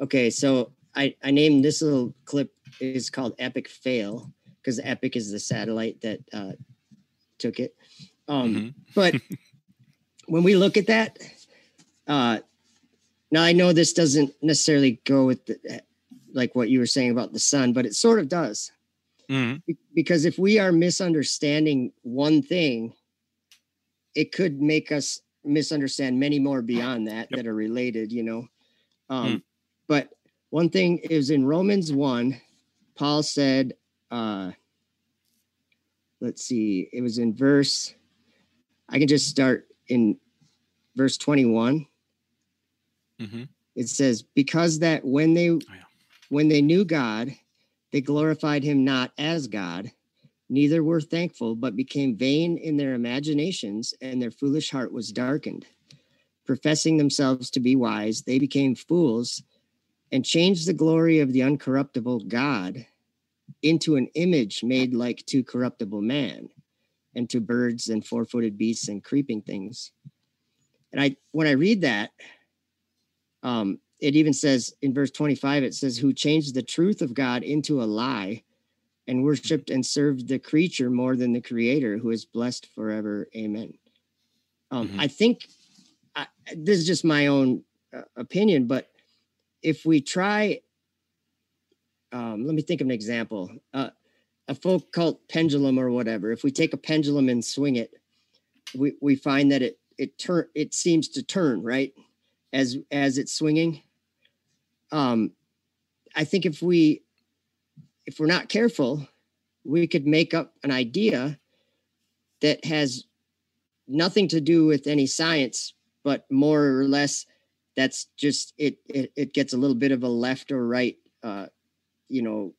okay, so I, I named this little clip is called Epic Fail because Epic is the satellite that uh, took it. Um, mm-hmm. but when we look at that, uh, now I know this doesn't necessarily go with the, like what you were saying about the sun, but it sort of does. Mm-hmm. Because if we are misunderstanding one thing, it could make us misunderstand many more beyond that yep. that are related, you know. Um, mm. But one thing is in Romans 1, Paul said, uh, let's see, it was in verse, I can just start in verse 21. Mm-hmm. It says, because that when they oh, yeah. when they knew God, they glorified him not as God, Neither were thankful, but became vain in their imaginations, and their foolish heart was darkened. Professing themselves to be wise, they became fools and changed the glory of the uncorruptible God into an image made like to corruptible man and to birds and four-footed beasts and creeping things. And I when I read that, um, it even says in verse 25, it says, Who changed the truth of God into a lie and worshiped and served the creature more than the creator who is blessed forever. Amen. Um, mm-hmm. i think I, this is just my own uh, opinion but if we try um, let me think of an example. Uh, a Foucault pendulum or whatever if we take a pendulum and swing it we, we find that it it turn it seems to turn right as as it's swinging um i think if we if we're not careful, we could make up an idea that has nothing to do with any science, but more or less that's just it it, it gets a little bit of a left or right uh, you know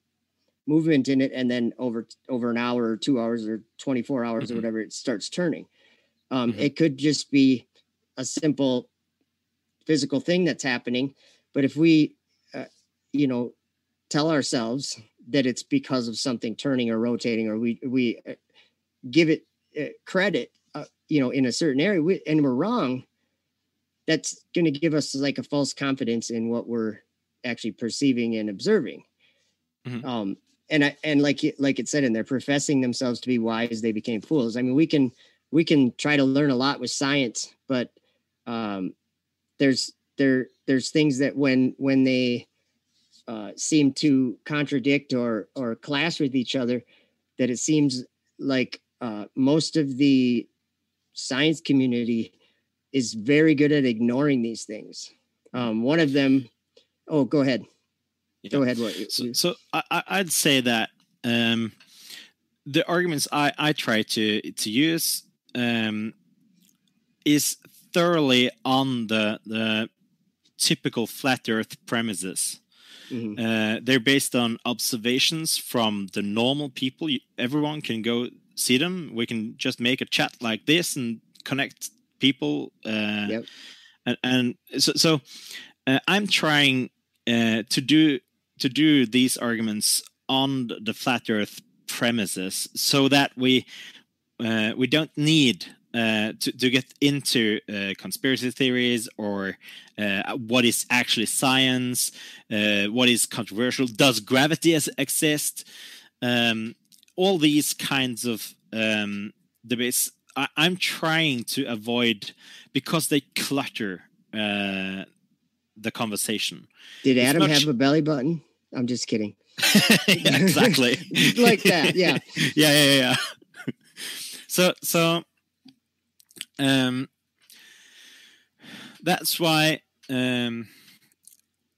movement in it and then over over an hour or two hours or 24 hours mm-hmm. or whatever it starts turning um, mm-hmm. it could just be a simple physical thing that's happening but if we uh, you know tell ourselves that it's because of something turning or rotating, or we we uh, give it uh, credit, uh, you know, in a certain area, we, and we're wrong. That's going to give us like a false confidence in what we're actually perceiving and observing. Mm-hmm. Um, and I, and like like it said in there, professing themselves to be wise, they became fools. I mean, we can we can try to learn a lot with science, but um, there's there there's things that when when they uh, seem to contradict or or clash with each other that it seems like uh, most of the science community is very good at ignoring these things. Um, one of them, oh, go ahead. Yeah. Go ahead. What? So, so I, I'd say that um, the arguments I, I try to to use um, is thoroughly on the the typical flat Earth premises. Mm-hmm. Uh, they're based on observations from the normal people. Everyone can go see them. We can just make a chat like this and connect people. Uh, yep. And, and, so, so uh, I'm trying uh, to do to do these arguments on the flat Earth premises, so that we uh, we don't need uh, to, to get into uh, conspiracy theories or uh, what is actually science, uh, what is controversial, does gravity exist? Um, all these kinds of um, debates, I, am trying to avoid because they clutter uh, the conversation. Did Adam much... have a belly button? I'm just kidding. yeah, exactly. like that, yeah. yeah, yeah, yeah. so, so um, that's why um,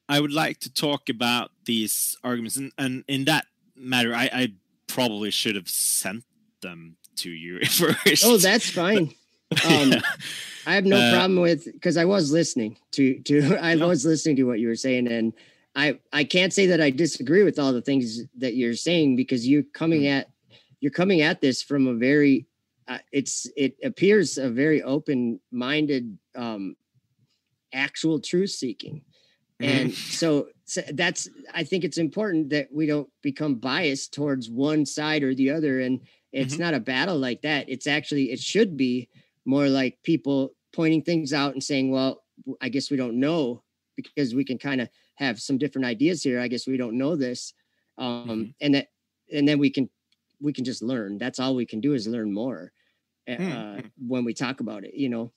I would like to talk about these arguments, and, and in that matter, I, I, probably should have sent them to you first. Oh, that's fine. Um, I have no Uh, problem with because I was listening to to I Yeah. was listening to what you were saying, and I I can't say that I disagree with all the things that you're saying because you're coming Mm. at you're coming at this from a very it's it appears a very open minded um actual truth seeking. Mm-hmm. and so, so that's i think it's important that we don't become biased towards one side or the other. And it's Mhm. not a battle like that. It's actually it should be more like people pointing things out and saying well i guess we don't know because we can kind of have some different ideas here. I guess we don't know this. Um Mhm. and that and then we can we can just learn. That's all we can do is learn more uh, Mm, when we talk about it you know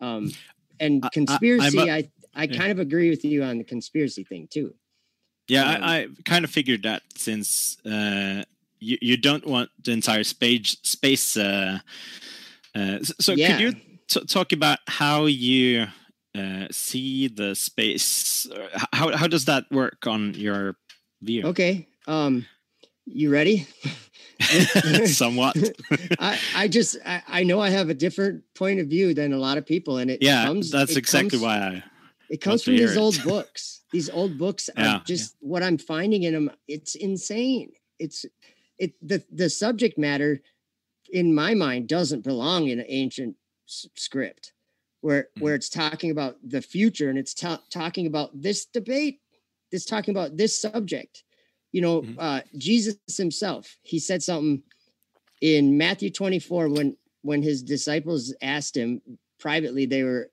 um and I- I- I'm conspiracy i i, yeah. kind of agree with you on the conspiracy thing too Yeah, Um, I, I kind of figured that since uh, you you don't want the entire space space. Uh, uh, so Yeah. could you t- talk about how you uh, see the space? How how does that work on your view? okay um you ready Somewhat. I, I just I, I know I have a different point of view than a lot of people, and it yeah, comes, that's it exactly comes, why I. it comes from these it. old books. These old books are Yeah, yeah. just what I'm finding in them. It's insane. It's it the the subject matter in my mind doesn't belong in an ancient s- script where Mhm. where it's talking about the future and it's ta- talking about this debate It's talking about this subject you know Mhm. uh jesus himself he said something in matthew 24 when when his disciples asked him privately they were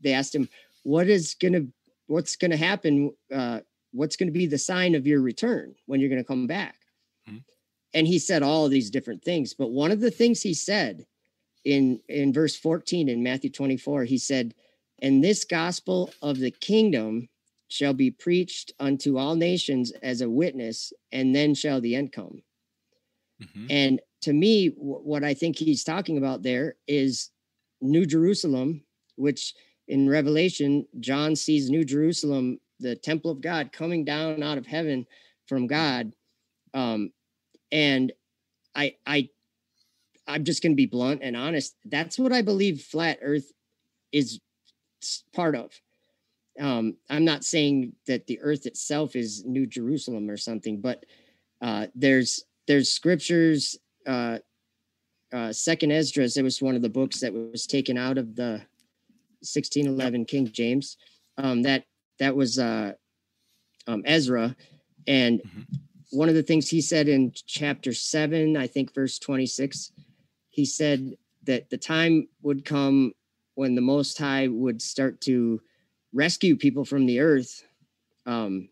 they asked him what is gonna what's gonna happen uh what's gonna be the sign of your return when you're gonna come back Mhm. and he said all these different things but one of the things he said in in verse 14 in matthew 24 he said and this gospel of the kingdom shall be preached unto all nations as a witness and then shall the end come Mhm. and to me, wh- what I think he's talking about there is New Jerusalem, which in Revelation, John sees New Jerusalem, the temple of God, coming down out of heaven from God. Um, and I, I, I'm just going to be blunt and honest. That's what I believe flat Earth is part of. Um, I'm not saying that the Earth itself is New Jerusalem or something, but uh, there's there's scriptures uh, uh, Second Esdras. It was one of the books that was taken out of the 1611 King James. Um, that that was uh, um, Ezra, and Mhm. one of the things he said in chapter seven, I think verse 26, he said that the time would come when the Most High would start to rescue people from the earth. Um,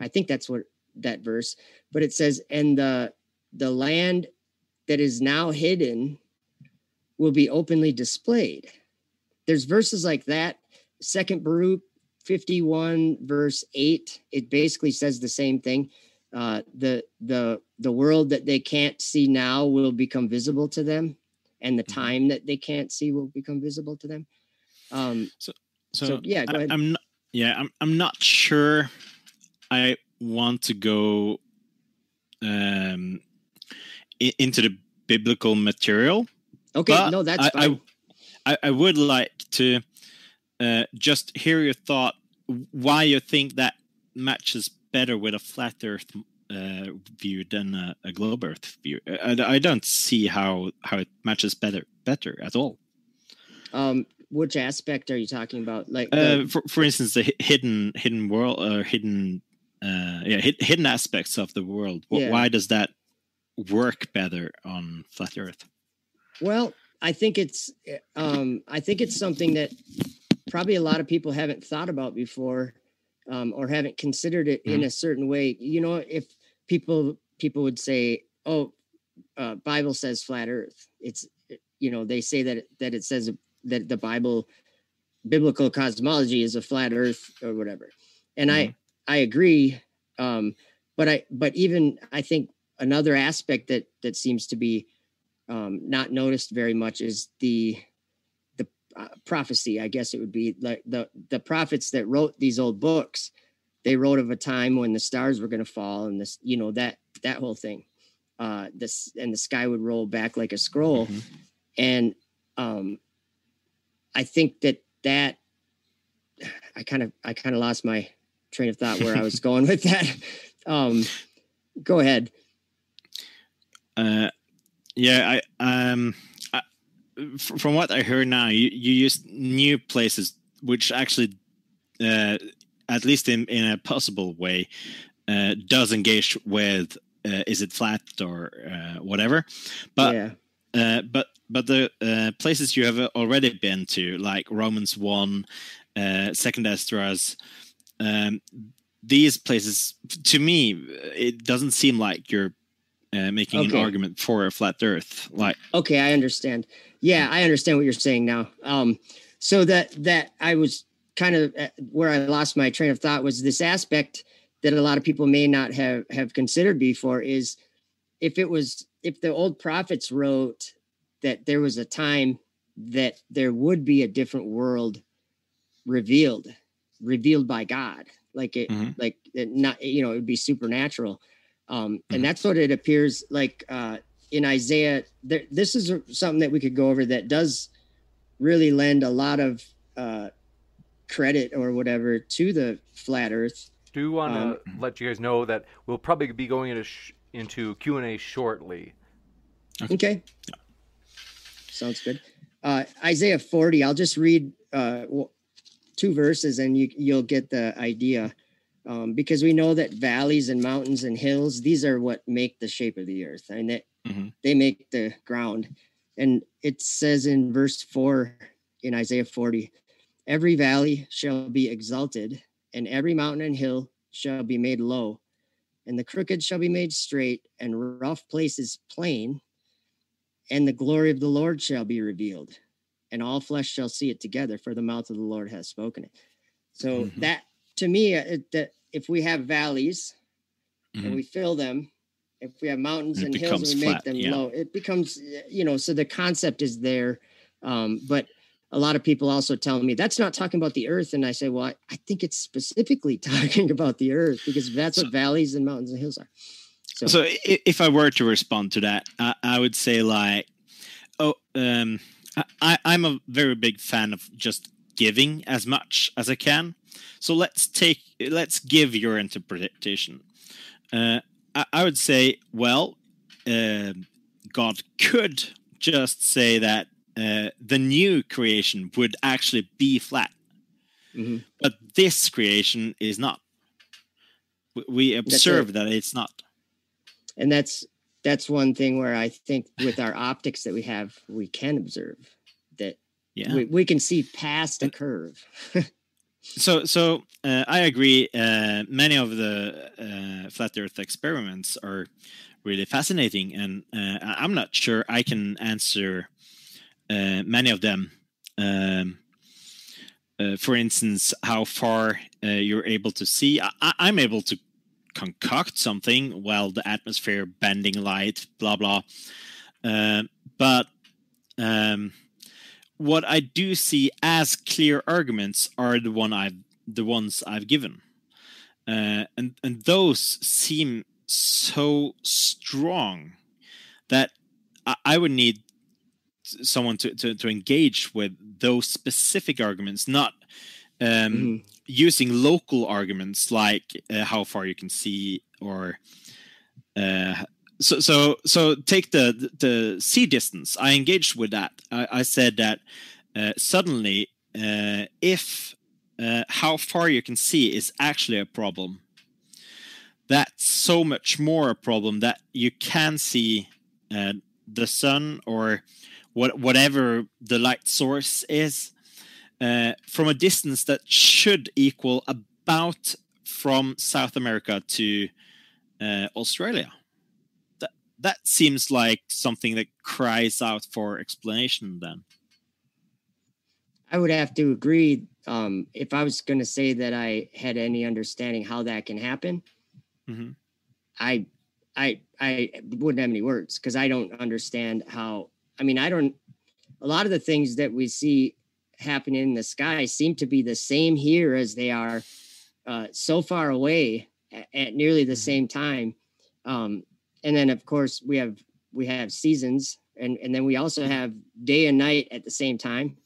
I think that's what that verse, but it says, and the the land that is now hidden will be openly displayed. There's verses like that. Second Baruch 51 verse 8 it basically says the same thing uh the the the world that they can't see now will become visible to them and the Mhm. time that they can't see will become visible to them um So, So, yeah, go I. I'm not. Yeah, I'm. I'm not sure. I want to go um, i- into the biblical material. okay no that's I, fine I, I, I would like to uh, just hear your thought why you think that matches better with a flat Earth uh, view than a, a globe Earth view. I, I don't see how how it matches better better at all. um which aspect are you talking about like the- Uh, for, for instance, the hidden hidden world or hidden uh, yeah hid, hidden aspects of the world. Yeah. Why does that work better on flat Earth? Well, I think it's um, I think it's something that probably a lot of people haven't thought about before, um, or haven't considered it in a certain way. You know, if people people would say, "Oh, uh, Bible says flat Earth," it's you know they say that that it says that the Bible biblical cosmology is a flat Earth or whatever, and I I agree. Um, but I but even I think another aspect that that seems to be um, not noticed very much is the the uh, prophecy. I guess it would be like the the prophets that wrote these old books. They wrote of a time when the stars were going to fall, and this, you know, that that whole thing. Uh, this and the sky would roll back like a scroll, Mhm. and um, I think that that I kind of I kind of lost my train of thought where I was going with that. Um, go ahead. Uh, yeah, I um, I, from what I heard now, you you use new places, which actually, uh, at least in in a possible way, uh, does engage with uh, is it flat or uh, whatever, but. yeah. Uh, but but the uh, places you have already been to, like Romans one, uh, Second Esdras, um, these places, to me, it doesn't seem like you're uh, making an argument for a flat Earth. Like, Okay, I understand. Yeah, I understand what you're saying now. Um, so that that I was kind of uh, where I lost my train of thought was this aspect that a lot of people may not have have considered before is if it was if the old prophets wrote that there was a time that there would be a different world revealed revealed by God like it Mhm. like it not you know it would be supernatural um Mhm. and that's what it appears like uh in Isaiah, there, this is something that we could go over that does really lend a lot of uh, credit or whatever to the flat Earth. Do want to Um, let you guys know that we'll probably be going into sh- into Q and A shortly. Okay, sounds good. Uh, Isaiah 40. I'll just read uh, two verses, and you you'll get the idea. Um, because we know that valleys and mountains and hills, these are what make the shape of the earth, and that Mhm. they make the ground. And it says in verse four in Isaiah 40, every valley shall be exalted, and every mountain and hill shall be made low, and the crooked shall be made straight, and rough places plain, and the glory of the Lord shall be revealed, and all flesh shall see it together, for the mouth of the Lord has spoken it. So Mhm. that to me, uh, it, that if we have valleys and Mhm. we fill them, if we have mountains It and hills and we make them yeah. low, it becomes you know. So the concept is there, um, but a lot of people also tell me that's not talking about the earth, and I say, well, I, I think it's specifically talking about the earth because that's So- what valleys and mountains and hills are. So, So if I were to respond to that, I, I would say like, oh, um, I, I'm a very big fan of just giving as much as I can. So let's take, let's give your interpretation. Uh, I, I would say, well, um God could just say that uh, the new creation would actually be flat, mhm. but this creation is not. We- observe that it's not. and that's that's one thing where I think with our optics that we have, we can observe that Yeah. we, we can see past a curve. So, so uh, I agree. Uh, many of the uh, flat Earth experiments are really fascinating, and uh, I'm not sure I can answer many of them. Um, uh, for instance, how far uh, you're able to see. I, I'm able to concoct something while the atmosphere bending light, blah blah. Uh, but um, what I do see as clear arguments are the one I've the ones I've given, uh, and and those seem so strong that I, I would need someone to, to to engage with those specific arguments, not um, Mhm. using local arguments like uh, how far you can see or uh, so so so take the the sea distance i engaged with that i, I said that uh, suddenly uh, if uh, how far you can see is actually a problem that's so much more a problem that you can see uh, the sun or what whatever the light source is uh, from a distance that should equal about from South America to uh, Australia. That that seems like something that cries out for explanation. Then, I would have to agree. Um, if I was going to say that I had any understanding how that can happen, Mhm. I, I, I wouldn't have any words because I don't understand how. I mean, I don't. A lot of the things that we see happening in the sky seem to be the same here as they are uh, so far away at, at nearly the same time. Um, and then, of course, we have we have seasons, and and then we also have day and night at the same time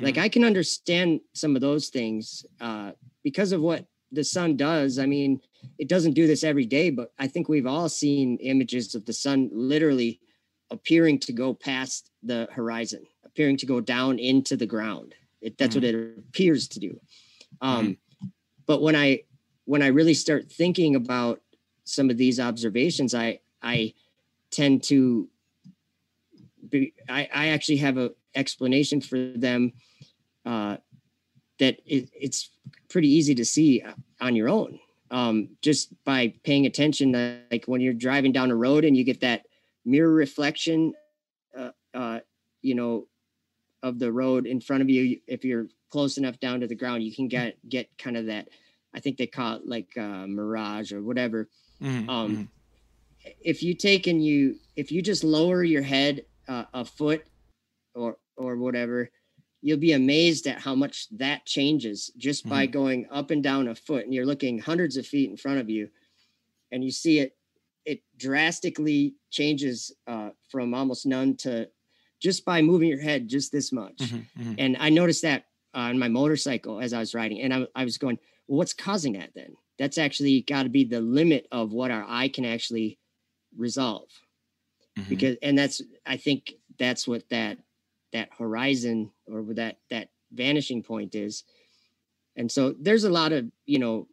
Like I can understand some of those things uh, because of what the sun does. I mean, it doesn't do this every day, but I think we've all seen images of the sun literally appearing to go past the horizon, appearing to go down into the ground. It, that's Mm-hmm. what it appears to do. Um, But when I when I really start thinking about some of these observations, I I tend to be, I, I actually have a explanation for them uh, that it, it's pretty easy to see on your own um, just by paying attention like when you're driving down a road and you get that mirror reflection uh, uh, you know of the road in front of you if you're close enough down to the ground you can get get kind of that i think they call it like uh, mirage or whatever Mhm, um, mhm. if you take and you if you just lower your head uh, a foot or or whatever you'll be amazed at how much that changes just by going up and down a foot and you're looking hundreds of feet in front of you and you see it it drastically changes uh, from almost none to just by moving your head just this much Mhm, mhm. and I noticed that on my motorcycle as I was riding, and I, I was going, well, "What's causing that?" Then that's actually got to be the limit of what our eye can actually resolve, Mhm. because and that's I think that's what that that horizon or that that vanishing point is, and so there's a lot of you know,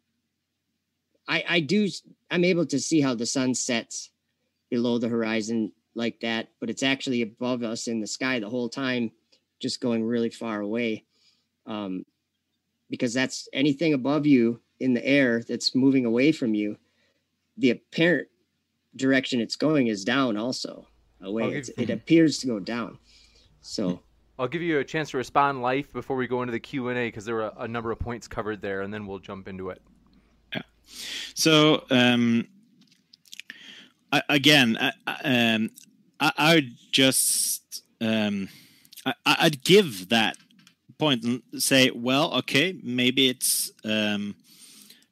I I do I'm able to see how the sun sets below the horizon like that, but it's actually above us in the sky the whole time, just going really far away. Um, because that's anything above you in the air that's moving away from you, the apparent direction it's going is down also away. It's, it appears to go down. So I'll give you a chance to respond live before we go into the Q and A because there were a, a number of points covered there, and then we'll jump into it. So um, I, again, I, um, I, I would just um, I, I'd give that point and say, well, okay, maybe it's um,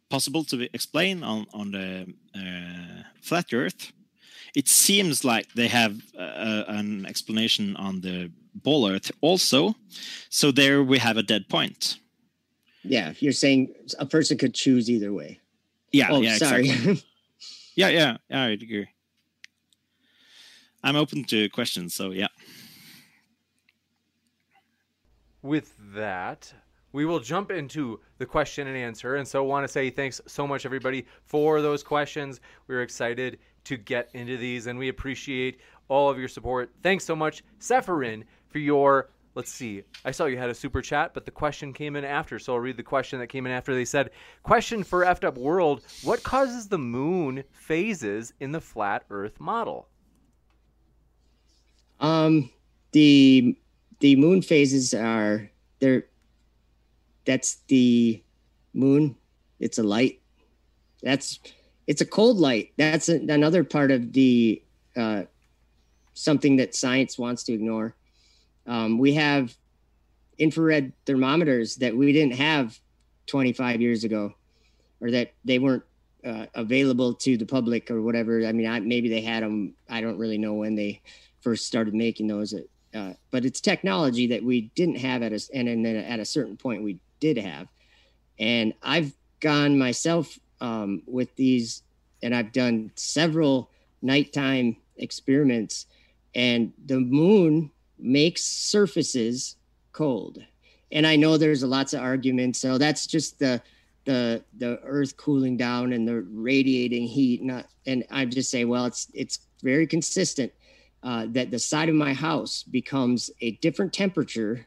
possible to explain on on the uh, flat Earth. It seems like they have uh, an explanation on the ball Earth also. So there we have a dead point. yeah, you're saying a person could choose either way. Yeah. oh, yeah, sorry. exactly. Yeah, yeah, yeah, I agree. I'm open to questions, so yeah. With that, we will jump into the question and answer. And so, want to say thanks so much, everybody, for those questions. We're excited to get into these, and we appreciate all of your support. Thanks so much, Sephirin, for your. Let's see. I saw you had a super chat, but the question came in after. So I'll read the question that came in after. They said, Question for Effed Up World What causes the moon phases in the flat Earth model? Um, the the moon phases are they're that's the moon. It's a light. That's it's a cold light. That's a, another part of the uh, something that science wants to ignore. Um, we have infrared thermometers that we didn't have 25 years ago, or that they weren't uh, available to the public or whatever. I mean, I, maybe they had them. I don't really know when they first started making those. Uh, but it's technology that we didn't have at a, and then at a certain point we did have. And I've gone myself um, with these, and I've done several nighttime experiments, and the moon makes surfaces cold. And I know there's lots of arguments, so that's just the the the Earth cooling down and the radiating heat. Not, and I just say, well, it's it's very consistent uh, that the side of my house becomes a different temperature,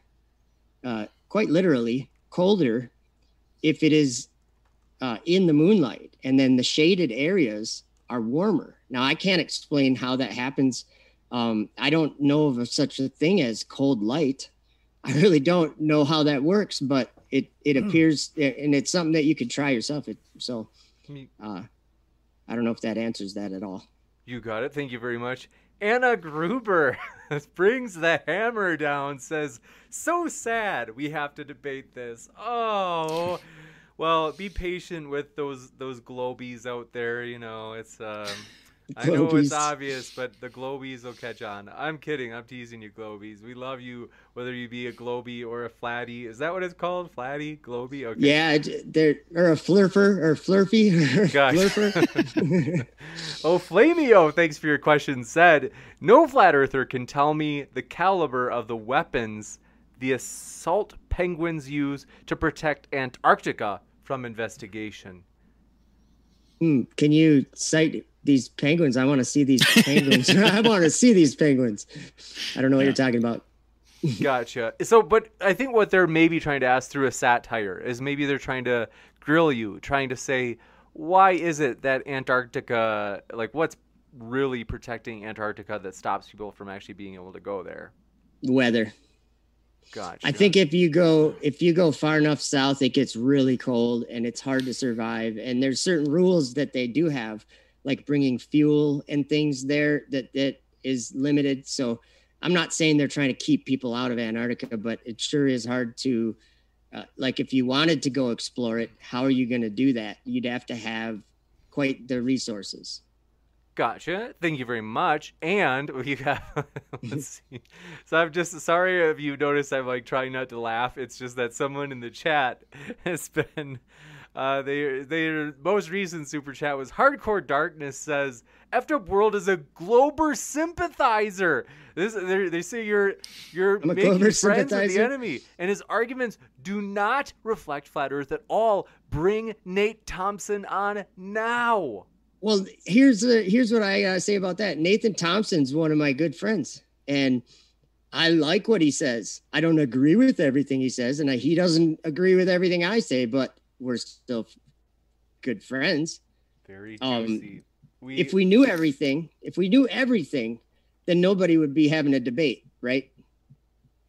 uh, quite literally colder, if it is uh, in the moonlight, and then the shaded areas are warmer. Now I can't explain how that happens. Um, I don't know of such a thing as cold light. I really don't know how that works, but it it Hmm. appears, and it's something that you could try yourself. It, so, uh, I don't know if that answers that at all. You got it. Thank you very much. Anna Gruber brings the hammer down, says, So sad we have to debate this. Oh. Well, be patient with those those globies out there, you know. It's um I know it's obvious, but the globies will catch on. I'm kidding. I'm teasing you, globies. We love you whether you be a globie or a flatty. Is that what it's called? Flatty, globie? Okay. Yeah, they're or a flurfer or flurfy. Gosh. flurfer. oh, Flamio, thanks for your question. Said no flat earther can tell me the caliber of the weapons the assault penguins use to protect Antarctica from investigation. Hmm, can you cite these penguins? I want to see these penguins. I want to see these penguins. I don't know what Yeah. you're talking about. Gotcha. So, but I think what they're maybe trying to ask through a satire is maybe they're trying to grill you, trying to say, why is it that Antarctica, like, what's really protecting Antarctica that stops people from actually being able to go there? Weather. Gotcha. I think if you go if you go far enough south, it gets really cold and it's hard to survive. And there's certain rules that they do have, like bringing fuel and things there that that is limited. So I'm not saying they're trying to keep people out of Antarctica, but it sure is hard to, uh, like, if you wanted to go explore it, how are you going to do that? You'd have to have quite the resources. Gotcha. Thank you very much. And we have let's see. So I'm just sorry if you notice I'm like trying not to laugh. It's just that someone in the chat has been uh they their most recent super chat was Hardcore Darkness says Effed Up World is a Glober sympathizer. This they they say you're you're making Glober friends with the enemy. And his arguments do not reflect flat earth at all. Bring Nate Thompson on now. Well, here's the here's what I gotta say about that. Nathan Thompson's one of my good friends, and I like what he says. I don't agree with everything he says, and I, he doesn't agree with everything I say, but we're still good friends. Very Um, we, If we knew everything, if we knew everything, then nobody would be having a debate, right?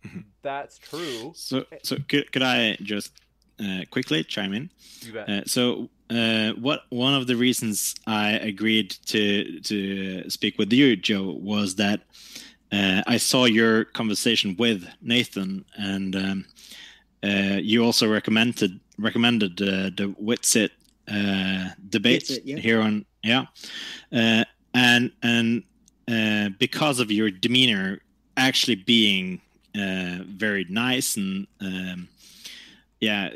that's true. So, so could, could I just uh, quickly chime in? You bet. Uh, so, uh, what one of the reasons I agreed to to speak with you, Joe, was that uh, I saw your conversation with Nathan, and um, uh, you also recommended recommended uh, the Witsit uh, debate Witsit, yeah. here on yeah, uh, and and uh, because of your demeanor actually being uh, very nice and um, yeah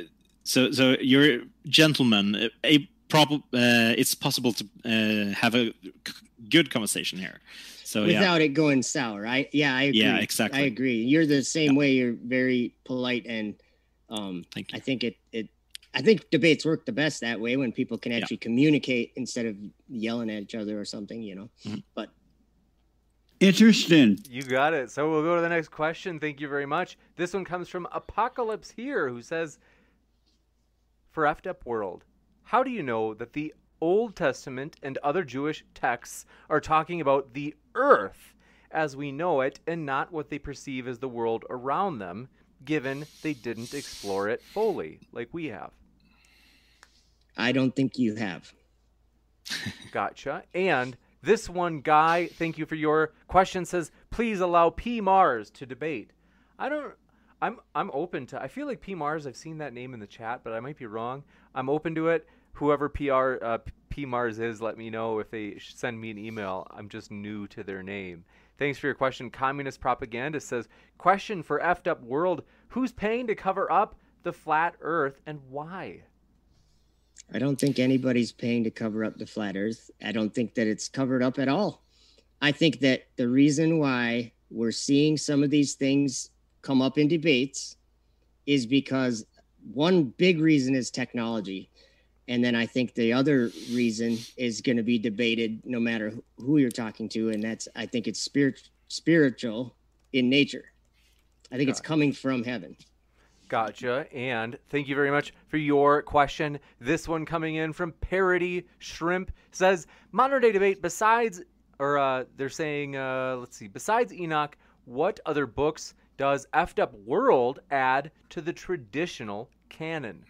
so so you're a gentleman a prob- uh, it's possible to uh, have a c- good conversation here so yeah Without it going sour. I yeah, I agree. Yeah, exactly. I agree. You're the same way. You're very polite, and um, thank you I think it it I think debates work the best that way when people can Yeah. actually communicate instead of yelling at each other or something, you know. Mhm. But Interesting. You got it. So we'll go to the next question. Thank you very much. This one comes from Apocalypse here, who says, For effed up world, how do you know that the Old Testament and other Jewish texts are talking about the earth as we know it and not what they perceive as the world around them, given they didn't explore it fully like we have? I don't think you have. Gotcha. And this one guy, thank you for your question, says, please allow P Mars to debate. I don't I'm I'm open to I feel like P Mars, I've seen that name in the chat, but I might be wrong. I'm open to it. Whoever PR uh, P Mars is, let me know if they send me an email. I'm just new to their name. Thanks for your question. Communist propaganda says, question for effed up world: Who's paying to cover up the flat Earth and why? I don't think anybody's paying to cover up the flat earth. I don't think that it's covered up at all. I think that the reason why we're seeing some of these things come up in debates is because one big reason is technology. And then I think the other reason is going to be debated no matter who- you're talking to. And that's, I think it's spirit, spiritual in nature. I think it's coming from heaven. Gotcha. And thank you very much for your question. This one coming in from Parody Shrimp says modern day debate besides, or uh, they're saying, uh, let's see, besides Enoch, what other books does effed up world add to the traditional canon?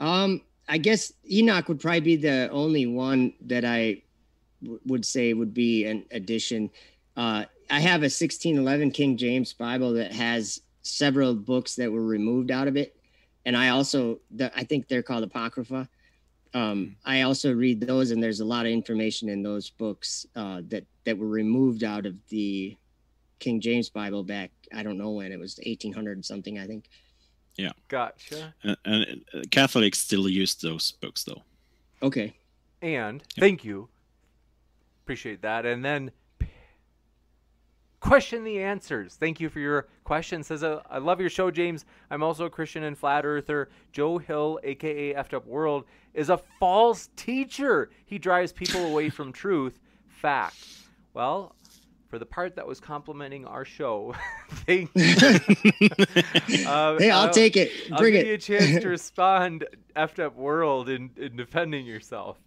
Um, I guess Enoch would probably be the only one that I w- would say would be an addition. Uh, I have a 1611 King James Bible that has several books that were removed out of it, and I also the, I think they're called apocrypha. Um, I also read those, and there's a lot of information in those books uh, that that were removed out of the King James Bible back. I don't know when it was 1800 something. I think. Yeah. Gotcha. And, and uh, Catholics still use those books, though. Okay. And thank you. Appreciate that. And then question the answers. Thank you for your question. Says uh, I love your show, James. I'm also a Christian and flat earther. Joe Hill, aka Effed Up World, is a false teacher. He drives people away from truth. Fact. Well, for the part that was complimenting our show, thank you. Uh, Hey, I'll take it. Bring I'll Bring give it. you a chance to respond, Effed Up World, in, in defending yourself.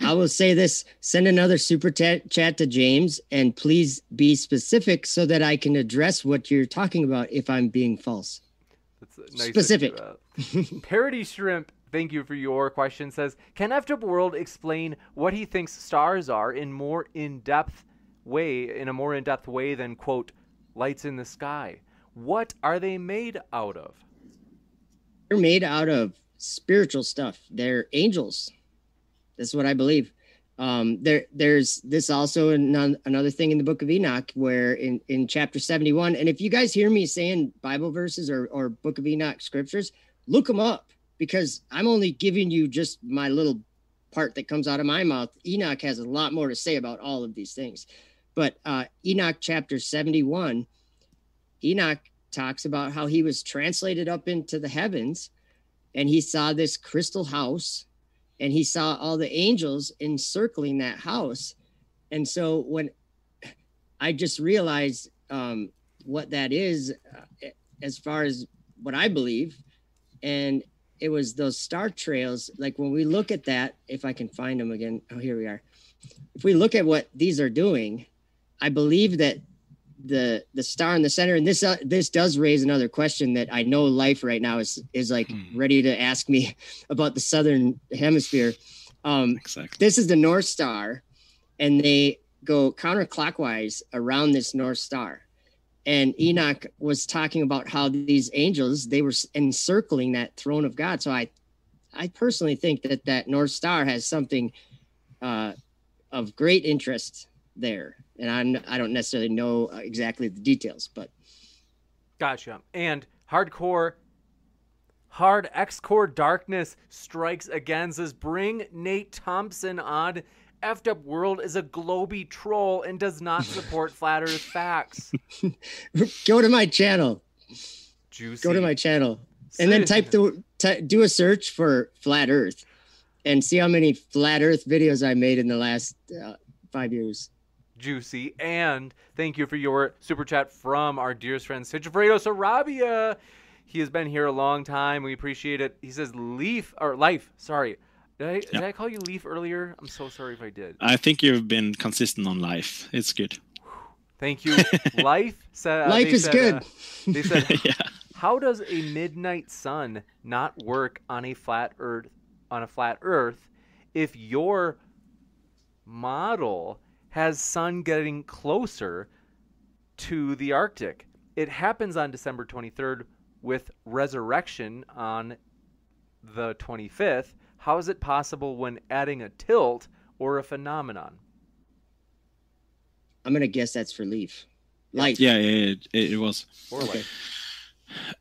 I will say this: send another super ta- chat to James, and please be specific so that I can address what you're talking about if I'm being false. That's nice Specific. uh, Parody Shrimp, thank you for your question. Says, can Effed Up World explain what he thinks stars are in more in-depth way, in a more in-depth way than quote lights in the sky? What are they made out of? They're made out of spiritual stuff. They're angels. That's what I believe. Um, there, there's this also an, another thing in the book of Enoch where in, in chapter 71, and if you guys hear me saying Bible verses or, or book of Enoch scriptures, look them up because I'm only giving you just my little part that comes out of my mouth. Enoch has a lot more to say about all of these things. But uh, Enoch chapter 71, Enoch talks about how he was translated up into the heavens and he saw this crystal house and he saw all the angels encircling that house. And so when I just realized um, what that is uh, as far as what I believe, and it was those star trails. Like when we look at that, if I can find them again, oh, here we are. If we look at what these are doing, I believe that the the star in the center and this uh, this does raise another question that I know life right now is is like Hmm. ready to ask me about the southern hemisphere. Um, Exactly. this is the North Star, and they go counterclockwise around this North Star. And Enoch was talking about how these angels they were encircling that throne of God. So I, I personally think that that North Star has something uh, of great interest there. And I'm I don't necessarily know uh, exactly the details, but Gotcha. And hardcore, hard X Core Darkness strikes again. Says, bring Nate Thompson on. Effed Up World is a globy troll and does not support flat Earth facts. go to my channel. Juicy. Go to my channel, and then type the ty do a search for flat Earth, and see how many flat Earth videos I made in the last uh, five years. Juicy. And thank you for your super chat from our dearest friend Sigifredo Sarabia. He has been here a long time. We appreciate it. He says Leaf or Life. Sorry. Did I, did I call you Leaf earlier? I'm so sorry if I did. I think you've been consistent on life. It's good. Thank you. Life said. Life is said, good. uh, they said, yeah. "How does a midnight sun not work on a flat Earth? On a flat Earth, if your model has sun getting closer to the Arctic? It happens on December 23rd with resurrection on the 25th. How is it possible when adding a tilt or a phenomenon? I'm gonna guess that's for Leaf. Life. Yeah, yeah, it, it was. Or Okay. like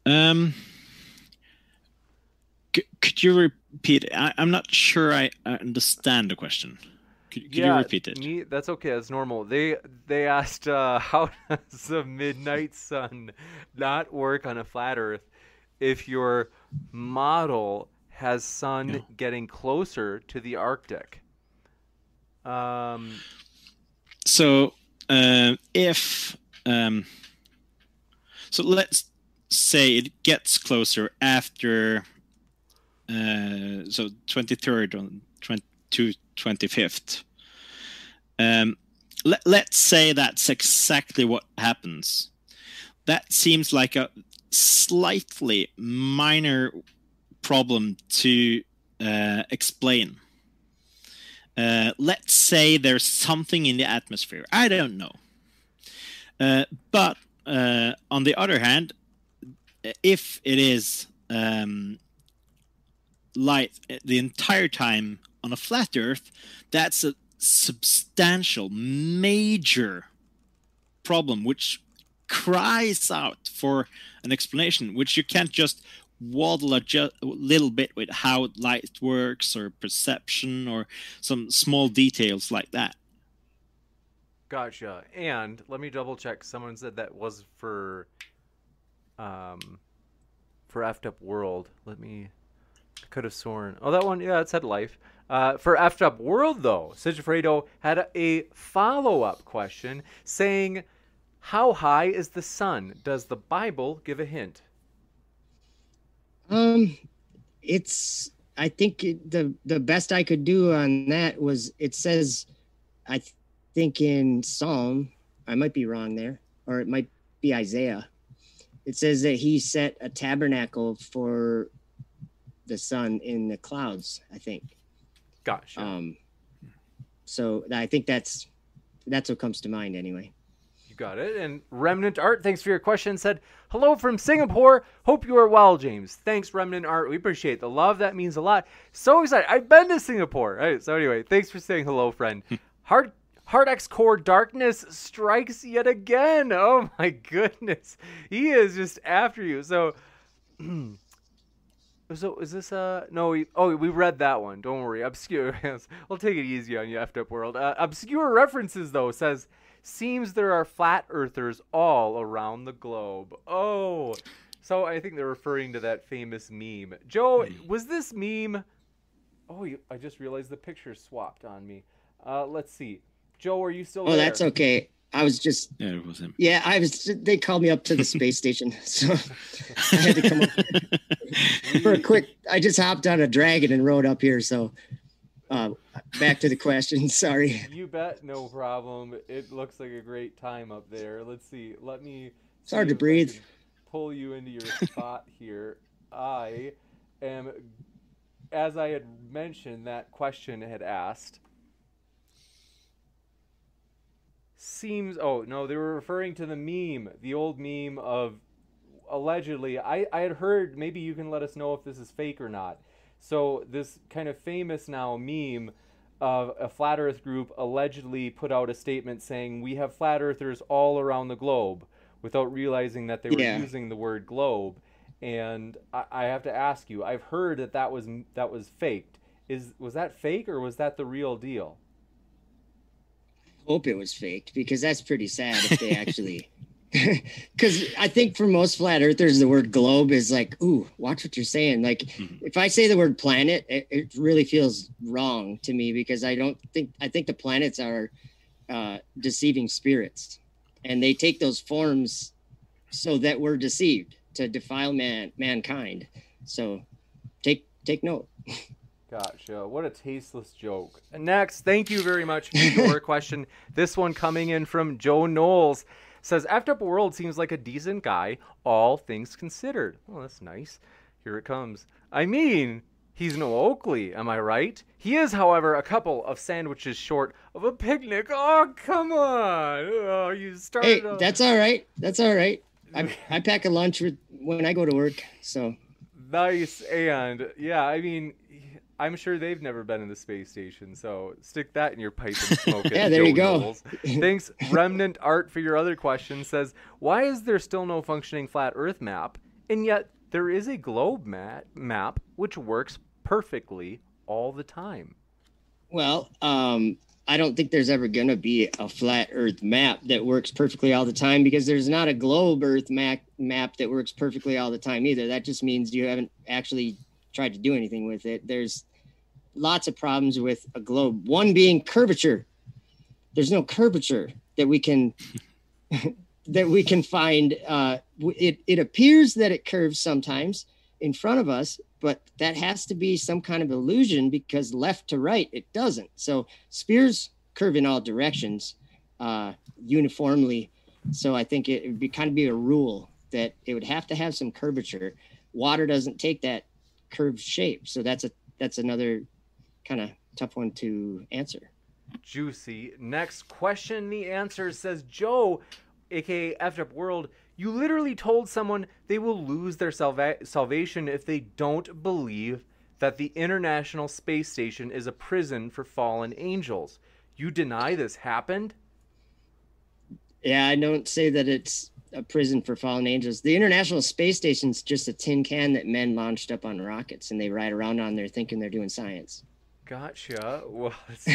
Um, c- could you repeat? I, I'm not sure I I understand the question. Could, could you repeat it? Me, that's okay. That's normal. They they asked uh, how does the midnight sun not work on a flat Earth if your model has sun Yeah. getting closer to the Arctic? Um, So, uh, if um, so, let's say it gets closer after uh, so 23rd on 20, to 25th. Um, let, let's say that's exactly what happens. That seems like a slightly minor problem to uh, explain. Uh, let's say there's something in the atmosphere. I don't know. Uh, but uh, on the other hand, if it is um, light the entire time on a flat Earth, that's a substantial, major problem, which cries out for an explanation, which you can't just waddle a ju- little bit with how light works or perception or some small details like that. Gotcha. And let me double check. Someone said that was for um for effed up world. Let me I could have sworn. Oh, that one. Yeah, it said life. Uh, Effed Up World though, Sigifredo had a, a follow up question saying, "How high is the sun? Does the Bible give a hint?" Um, it's. I think it, the the best I could do on that was it says, I th- think in Psalm, I might be wrong there, or it might be Isaiah. It says that he set a tabernacle for the sun in the clouds. I think. Gotcha. Um. So I think that's that's what comes to mind anyway. You got it. And Remnant Art, thanks for your question. Said, Hello from Singapore. Hope you are well, James. Thanks, Remnant Art. We appreciate the love. That means a lot. So excited. I've been to Singapore. All right, so, anyway, thanks for saying hello, friend. Hard. Hard X Core Darkness strikes yet again. Oh my goodness. He is just after you. So So is this uh no we oh we read that one. Don't worry. Obscure I'll take it easy on you effed up world. Uh, obscure references though says seems there are flat earthers all around the globe. Oh so I think they're referring to that famous meme. Joe was this meme oh you, I just realized the picture swapped on me. Uh let's see. Joe are you still Oh, there? that's okay. I was just Yeah, it was him. yeah. I was. They called me up to the space station, so I had to come up for a quick. I just hopped on a dragon and rode up here. So uh, back to the question. Sorry. You bet, no problem. It looks like a great time up there. Let's see. Let me. It's hard to breathe. Pull you into your spot here. I am, as I had mentioned, that question had asked. Seems. Oh no, they were referring to the meme, the old meme of allegedly. I I had heard. Maybe you can let us know if this is fake or not. So this kind of famous now meme of a flat Earth group allegedly put out a statement saying we have flat earthers all around the globe, without realizing that they were Yeah. using the word globe. And I, I have to ask you, I've heard that that was that was faked. Is was that fake or was that the real deal? Hope it was faked because that's pretty sad if they actually. Because I think for most flat earthers, the word globe is like, ooh, watch what you're saying. Like, Mhm. if I say the word planet, it, it really feels wrong to me because I don't think I think the planets are uh, deceiving spirits, and they take those forms so that we're deceived to defile man mankind. So, take take note. Gotcha. What a tasteless joke. Next, thank you very much for your question. This one coming in from Joe Knowles says, Effed Up World seems like a decent guy, all things considered. Well, that's nice. Here it comes. I mean, he's no Oakley, am I right? He is, however, a couple of sandwiches short of a picnic. Oh, come on. Oh, you started. Hey, a- that's all right. That's all right. I, I pack a lunch when I go to work. So Nice. And yeah, I mean, I'm sure they've never been in the space station, so stick that in your pipe and smoke it. Yeah, there you go. Thanks, Remnant Art, for your other question. Says, why is there still no functioning flat Earth map, and yet there is a globe map map which works perfectly all the time? Well, um, I don't think there's ever going to be a flat Earth map that works perfectly all the time because there's not a globe Earth map map that works perfectly all the time either. That just means you haven't actually tried to do anything with it. There's lots of problems with a globe. One being curvature. There's no curvature that we can that we can find. Uh, it it appears that it curves sometimes in front of us, but that has to be some kind of illusion because left to right it doesn't. So spheres curve in all directions uh, uniformly. So I think it would be kind of be a rule that it would have to have some curvature. Water doesn't take that curved shape, so that's a that's another kind of tough one to answer. Juicy. Next question. The answer says Joe, aka Effed Up World. You literally told someone they will lose their salva- salvation if they don't believe that the International Space Station is a prison for fallen angels. You deny this happened? Yeah, I don't say that it's a prison for fallen angels. The International Space Station's just a tin can that men launched up on rockets, and they ride around on there thinking they're doing science. Gotcha. Well,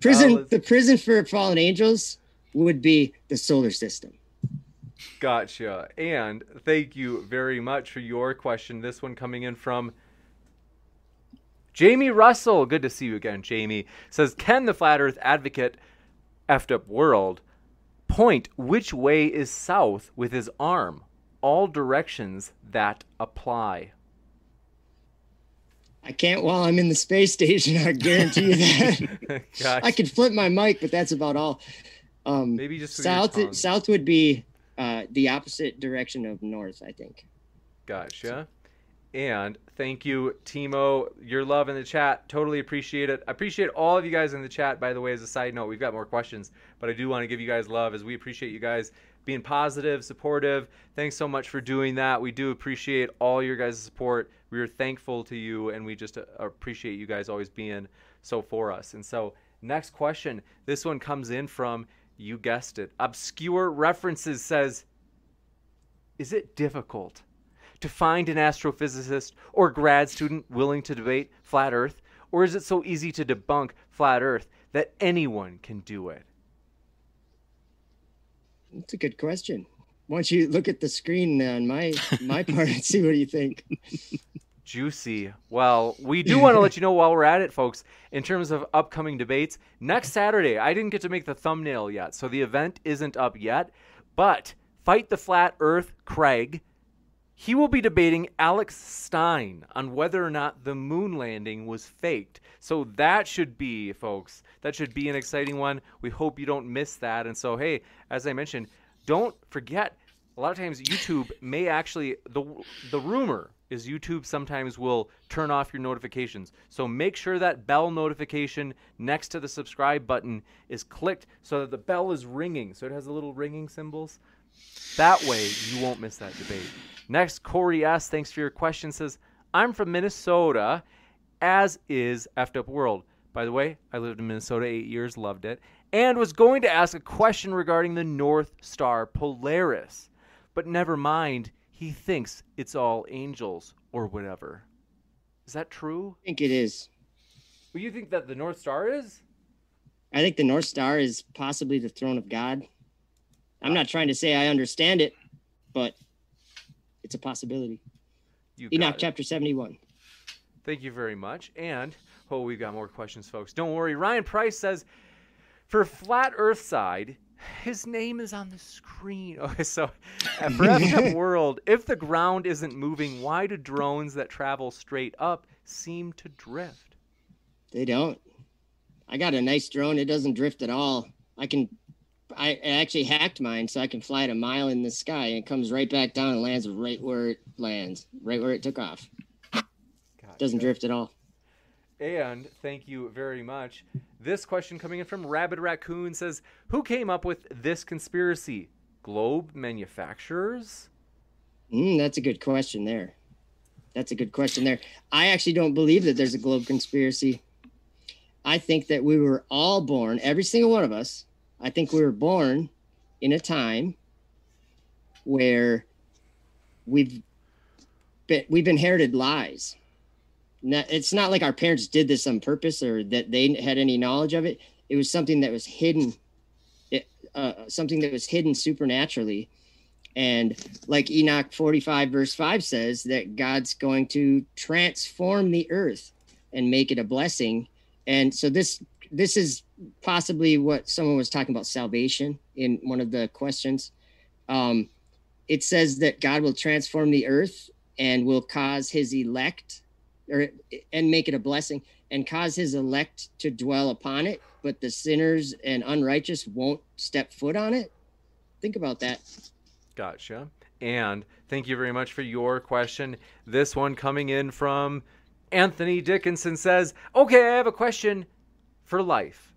prison. Uh, the prison for fallen angels would be the solar system. Gotcha. And thank you very much for your question. This one coming in from Jamie Russell. Good to see you again, Jamie. Says, Can the flat earth advocate effed up world point which way is south with his arm? All directions that apply. I can't while I'm in the space station. I guarantee you that. I could flip my mic, but that's about all. Um, Maybe just with your tongue. south. South would be uh, the opposite direction of north. I think. Gotcha. And thank you, Timo. Your love in the chat. Totally appreciate it. I appreciate all of you guys in the chat, by the way, as a side note. We've got more questions, but I do want to give you guys love as we appreciate you guys being positive, supportive. Thanks so much for doing that. We do appreciate all your guys' support. We are thankful to you, and we just uh, appreciate you guys always being so for us. And so, next question. This one comes in from, you guessed it, Obscure References says, Is it difficult? to find an astrophysicist or grad student willing to debate flat Earth? Or is it so easy to debunk flat Earth that anyone can do it? That's a good question. Why don't you look at the screen on my my part and see what you think? Juicy. Well, we do want to let you know while we're at it, folks, in terms of upcoming debates. Next Saturday, I didn't get to make the thumbnail yet, so the event isn't up yet. But Fight the Flat Earth Craig he will be debating Alex Stein on whether or not the moon landing was faked. So that should be, folks, that should be an exciting one. We hope you don't miss that. And so, hey, as I mentioned, don't forget. A lot of times, YouTube may actually the the rumor is YouTube sometimes will turn off your notifications. So make sure that bell notification next to the subscribe button is clicked so that the bell is ringing. So it has the little ringing symbols. That way, you won't miss that debate. Next, Corey S. Thanks for your question. Says, I'm from Minnesota, as is Effed Up World. By the way, I lived in Minnesota eight years, loved it, and was going to ask a question regarding the North Star Polaris. But never mind, he thinks it's all angels or whatever. Is that true? I think it is. Well, you think that the North Star is? I think the North Star is possibly the throne of God. I'm not trying to say I understand it, but it's a possibility. You Enoch chapter 71. Thank you very much. And oh, we've got more questions, folks. Don't worry. Ryan Price says, for flat Earth side, his name is on the screen. Okay, so for FF World, if the ground isn't moving, why do drones that travel straight up seem to drift? They don't. I got a nice drone. It doesn't drift at all. I can I actually hacked mine so I can fly it a mile in the sky and it comes right back down and lands right where it lands, right where it took off. Doesn't drift at all. And thank you very much. This question coming in from Rabbit Raccoon says, "Who came up with this conspiracy? Globe manufacturers?" Mm, that's a good question there. That's a good question there. I actually don't believe that there's a globe conspiracy. I think that we were all born, every single one of us. I think we were born in a time where we've been, we've inherited lies. Not, it's not like our parents did this on purpose or that they had any knowledge of it. It was something that was hidden, it, uh, something that was hidden supernaturally. And like Enoch 45, verse 5 says, that God's going to transform the earth and make it a blessing. And so this this is possibly what someone was talking about salvation in one of the questions. Um, it says that God will transform the earth and will cause his elect or and make it a blessing and cause his elect to dwell upon it, but the sinners and unrighteous won't step foot on it. Think about that. Gotcha. And thank you very much for your question. This one coming in from Anthony Dickinson says, Okay, I have a question for life.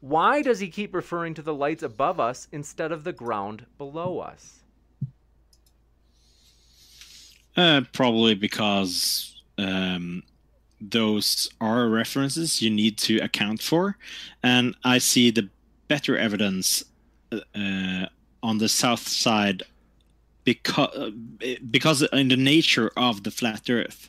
Why does he keep referring to the lights above us instead of the ground below us? Uh, probably because um, those are references you need to account for, and I see the better evidence uh, on the south side because because in the nature of the flat Earth.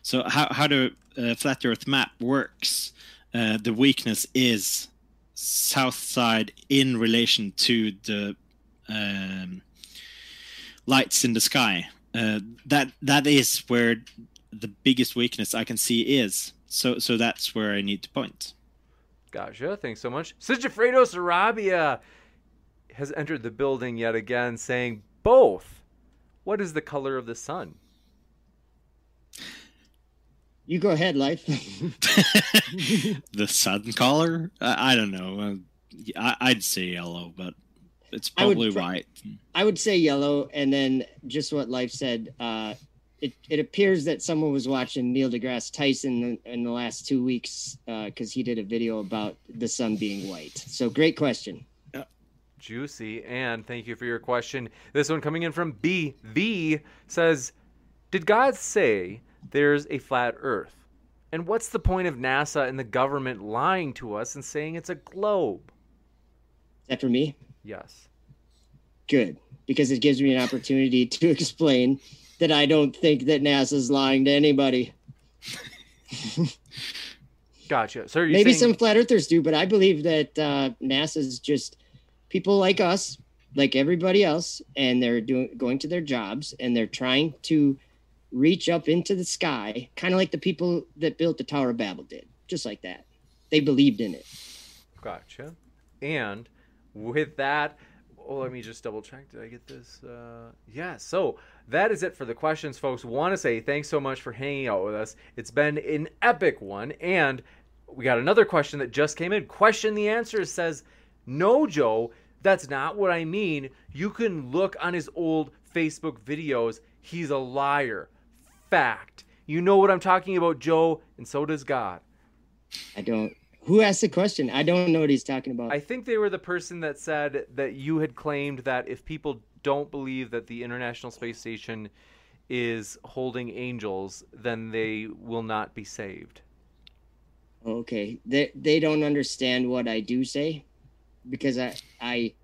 So how how the uh, flat Earth map works, uh, the weakness is south side in relation to the um, lights in the sky. Uh, that that is where the biggest weakness I can see is. So so that's where I need to point. Gotcha. Thanks so much. Sigifredo Sarabia has entered the building yet again, saying both. What is the color of the sun? You go ahead, life. the sun color? I, I don't know. Uh, I, would say yellow, but it's probably I right. I would say yellow, and then just what life said. Uh, it, it appears that someone was watching Neil deGrasse Tyson in, in the last two weeks because uh, he did a video about the sun being white. So great question. Juicy. And thank you for your question. This one coming in from B. V says, Did God say there's a flat earth? And what's the point of NASA and the government lying to us and saying it's a globe? Is that for me? Yes. Good. Because it gives me an opportunity to explain that I don't think that NASA's lying to anybody. gotcha. So maybe saying... some flat earthers do, but I believe that uh, NASA's just people like us, like everybody else, and they're doing going to their jobs and they're trying to reach up into the sky, kind of like the people that built the Tower of Babel did, just like that. They believed in it. Gotcha. And with that, oh, let me just double check. Did I get this? Uh, yeah. So that is it for the questions, folks. Want to say thanks so much for hanging out with us. It's been an epic one, and we got another question that just came in. Question the answer says, "No, Joe, that's not what I mean. You can look on his old Facebook videos. He's a liar. Fact. You know what I'm talking about, Joe, and so does God." I don't. Who asked the question? I don't know what he's talking about. I think they were the person that said that you had claimed that if people don't believe that the International Space Station is holding angels, then they will not be saved. Okay. They they don't understand what I do say because I I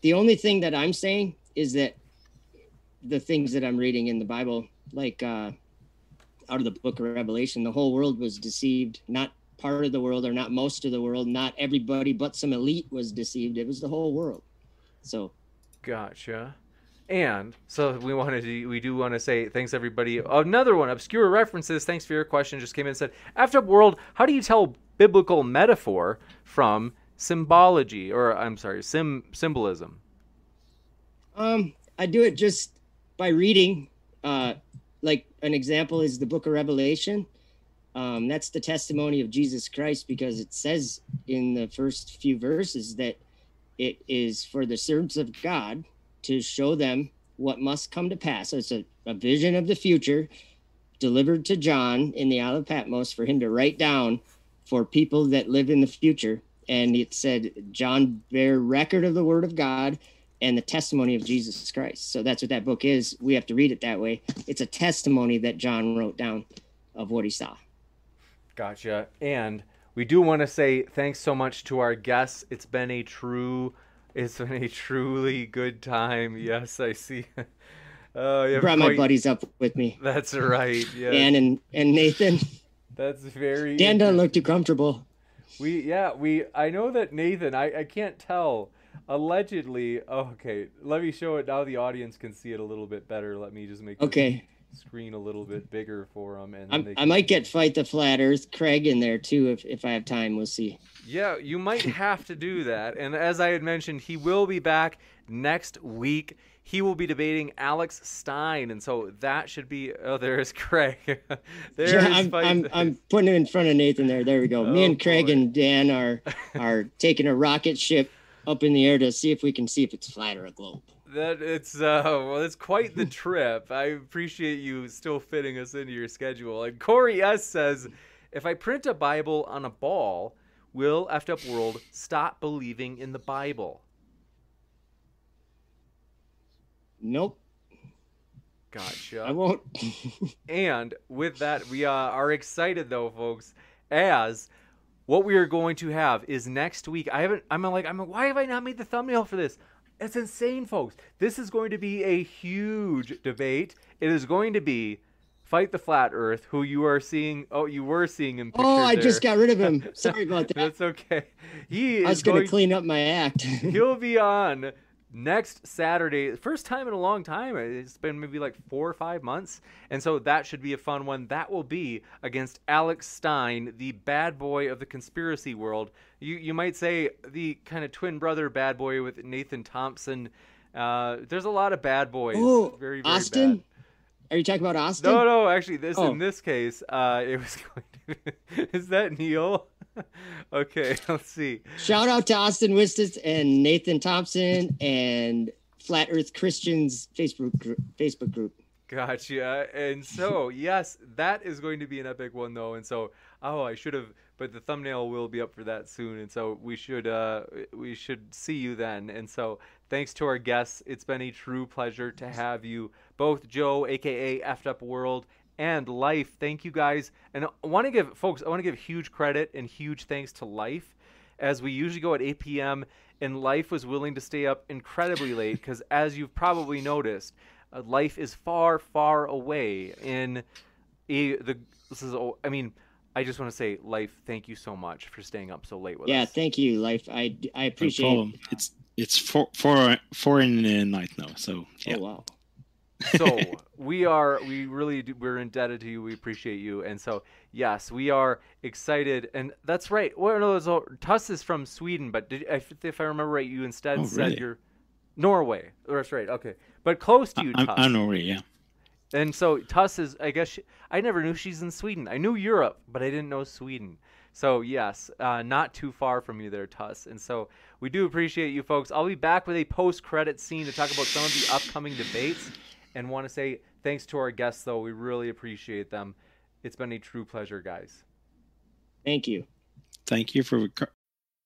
the only thing that I'm saying is that the things that I'm reading in the Bible, like uh out of the book of Revelation, the whole world was deceived, not part of the world or not most of the world, not everybody but some elite was deceived. It was the whole world. So Gotcha. And so we wanted to, we do want to say thanks everybody. Another one, obscure references. Thanks for your question. Just came in and said, Effed Up World, how do you tell biblical metaphor from symbology or I'm sorry, sim symbolism? Um, I do it just by reading. Uh, like an example is the Book of Revelation. Um, that's the testimony of Jesus Christ because it says in the first few verses that it is for the servants of God to show them what must come to pass. So it's a, a vision of the future delivered to John in the Isle of Patmos for him to write down for people that live in the future. And it said, John bear record of the word of God and the testimony of Jesus Christ. So that's what that book is. We have to read it that way. It's a testimony that John wrote down of what he saw. Gotcha. And we do want to say thanks so much to our guests. It's been a true, it's been a truly good time. Yes, I see. Uh, yeah, brought quite... my buddies up with me. That's right. Yeah. Dan and and Nathan. That's very. Dan doesn't look too comfortable. We yeah we I know that Nathan I I can't tell allegedly oh, okay let me show it now the audience can see it a little bit better let me just make okay screen a little bit bigger for them. And can... i might get fight the flat Earth Craig in there too if if I have time. We'll see. Yeah, you might have to do that. And as I had mentioned, he will be back next week. He will be debating Alex Stein, and so that should be. Oh, there's Craig. there's yeah, I'm, I'm, I'm, putting him in front of Nathan there. There we go. Oh, Me and Craig boy. and Dan are are taking a rocket ship up in the air to see if we can see if it's flat or a globe. That it's uh well it's quite the trip. I appreciate you still fitting us into your schedule. And corey s says if i print a bible on a ball will effed up world stop believing in the bible? Nope. Gotcha. I won't. And with that we uh, are excited though folks as what we are going to have is next week i haven't i'm like i'm like why have i not made the thumbnail for this It's insane, folks. This is going to be a huge debate. It is going to be fight the flat Earth, who you are seeing. Oh, you were seeing him. Oh, I there. just got rid of him. Sorry about that. That's okay. He I was going to clean up my act. he'll be on next Saturday. First time in a long time. It's been maybe like four or five months. And so that should be a fun one. That will be against Alex Stein, the bad boy of the conspiracy world. You you might say the kind of twin brother bad boy with Nathan Thompson. Uh, there's a lot of bad boys. oh, very, very Austin? bad. Are you talking about Austin? No, no, actually, this Oh. in this case, uh, it was going to. Is that Neil? okay, let's see. Shout out to Austin Whitsitt and Nathan Thompson and Flat Earth Christians Facebook group, Facebook group. Gotcha. And so, yes, that is going to be an epic one, though. And so, oh, I should have, but the thumbnail will be up for that soon. And so, we should, uh, we should see you then. And so, thanks to our guests, it's been a true pleasure to have you both, Joe, aka Effed Up World, and Life. Thank you guys. And I want to give folks, I want to give huge credit and huge thanks to Life, as we usually go at 8 p.m. And Life was willing to stay up incredibly late because, as you've probably noticed, uh, life is far, far away in a, the. This is. oh, I mean, I just want to say, life. Thank you so much for staying up so late with Yeah, us. thank you, Life. I, I No appreciate problem. It's it's four four four in the night now. So yeah. Oh, wow. So we are we really do, we're indebted to you we appreciate you and so yes we are excited and that's right well no so tuss is from sweden but did, if, if i remember right you instead Oh, said really? you're norway that's right okay but close to you I'm, tuss I'm Norway, yeah. and so tuss is i guess she, i never knew she's in sweden i knew europe but i didn't know sweden so yes uh, not too far from you there tuss and so we do appreciate you folks i'll be back with a post-credit scene to talk about some of the upcoming debates and want to say thanks to our guests though. We really appreciate them. It's been a true pleasure guys. Thank you. Thank you for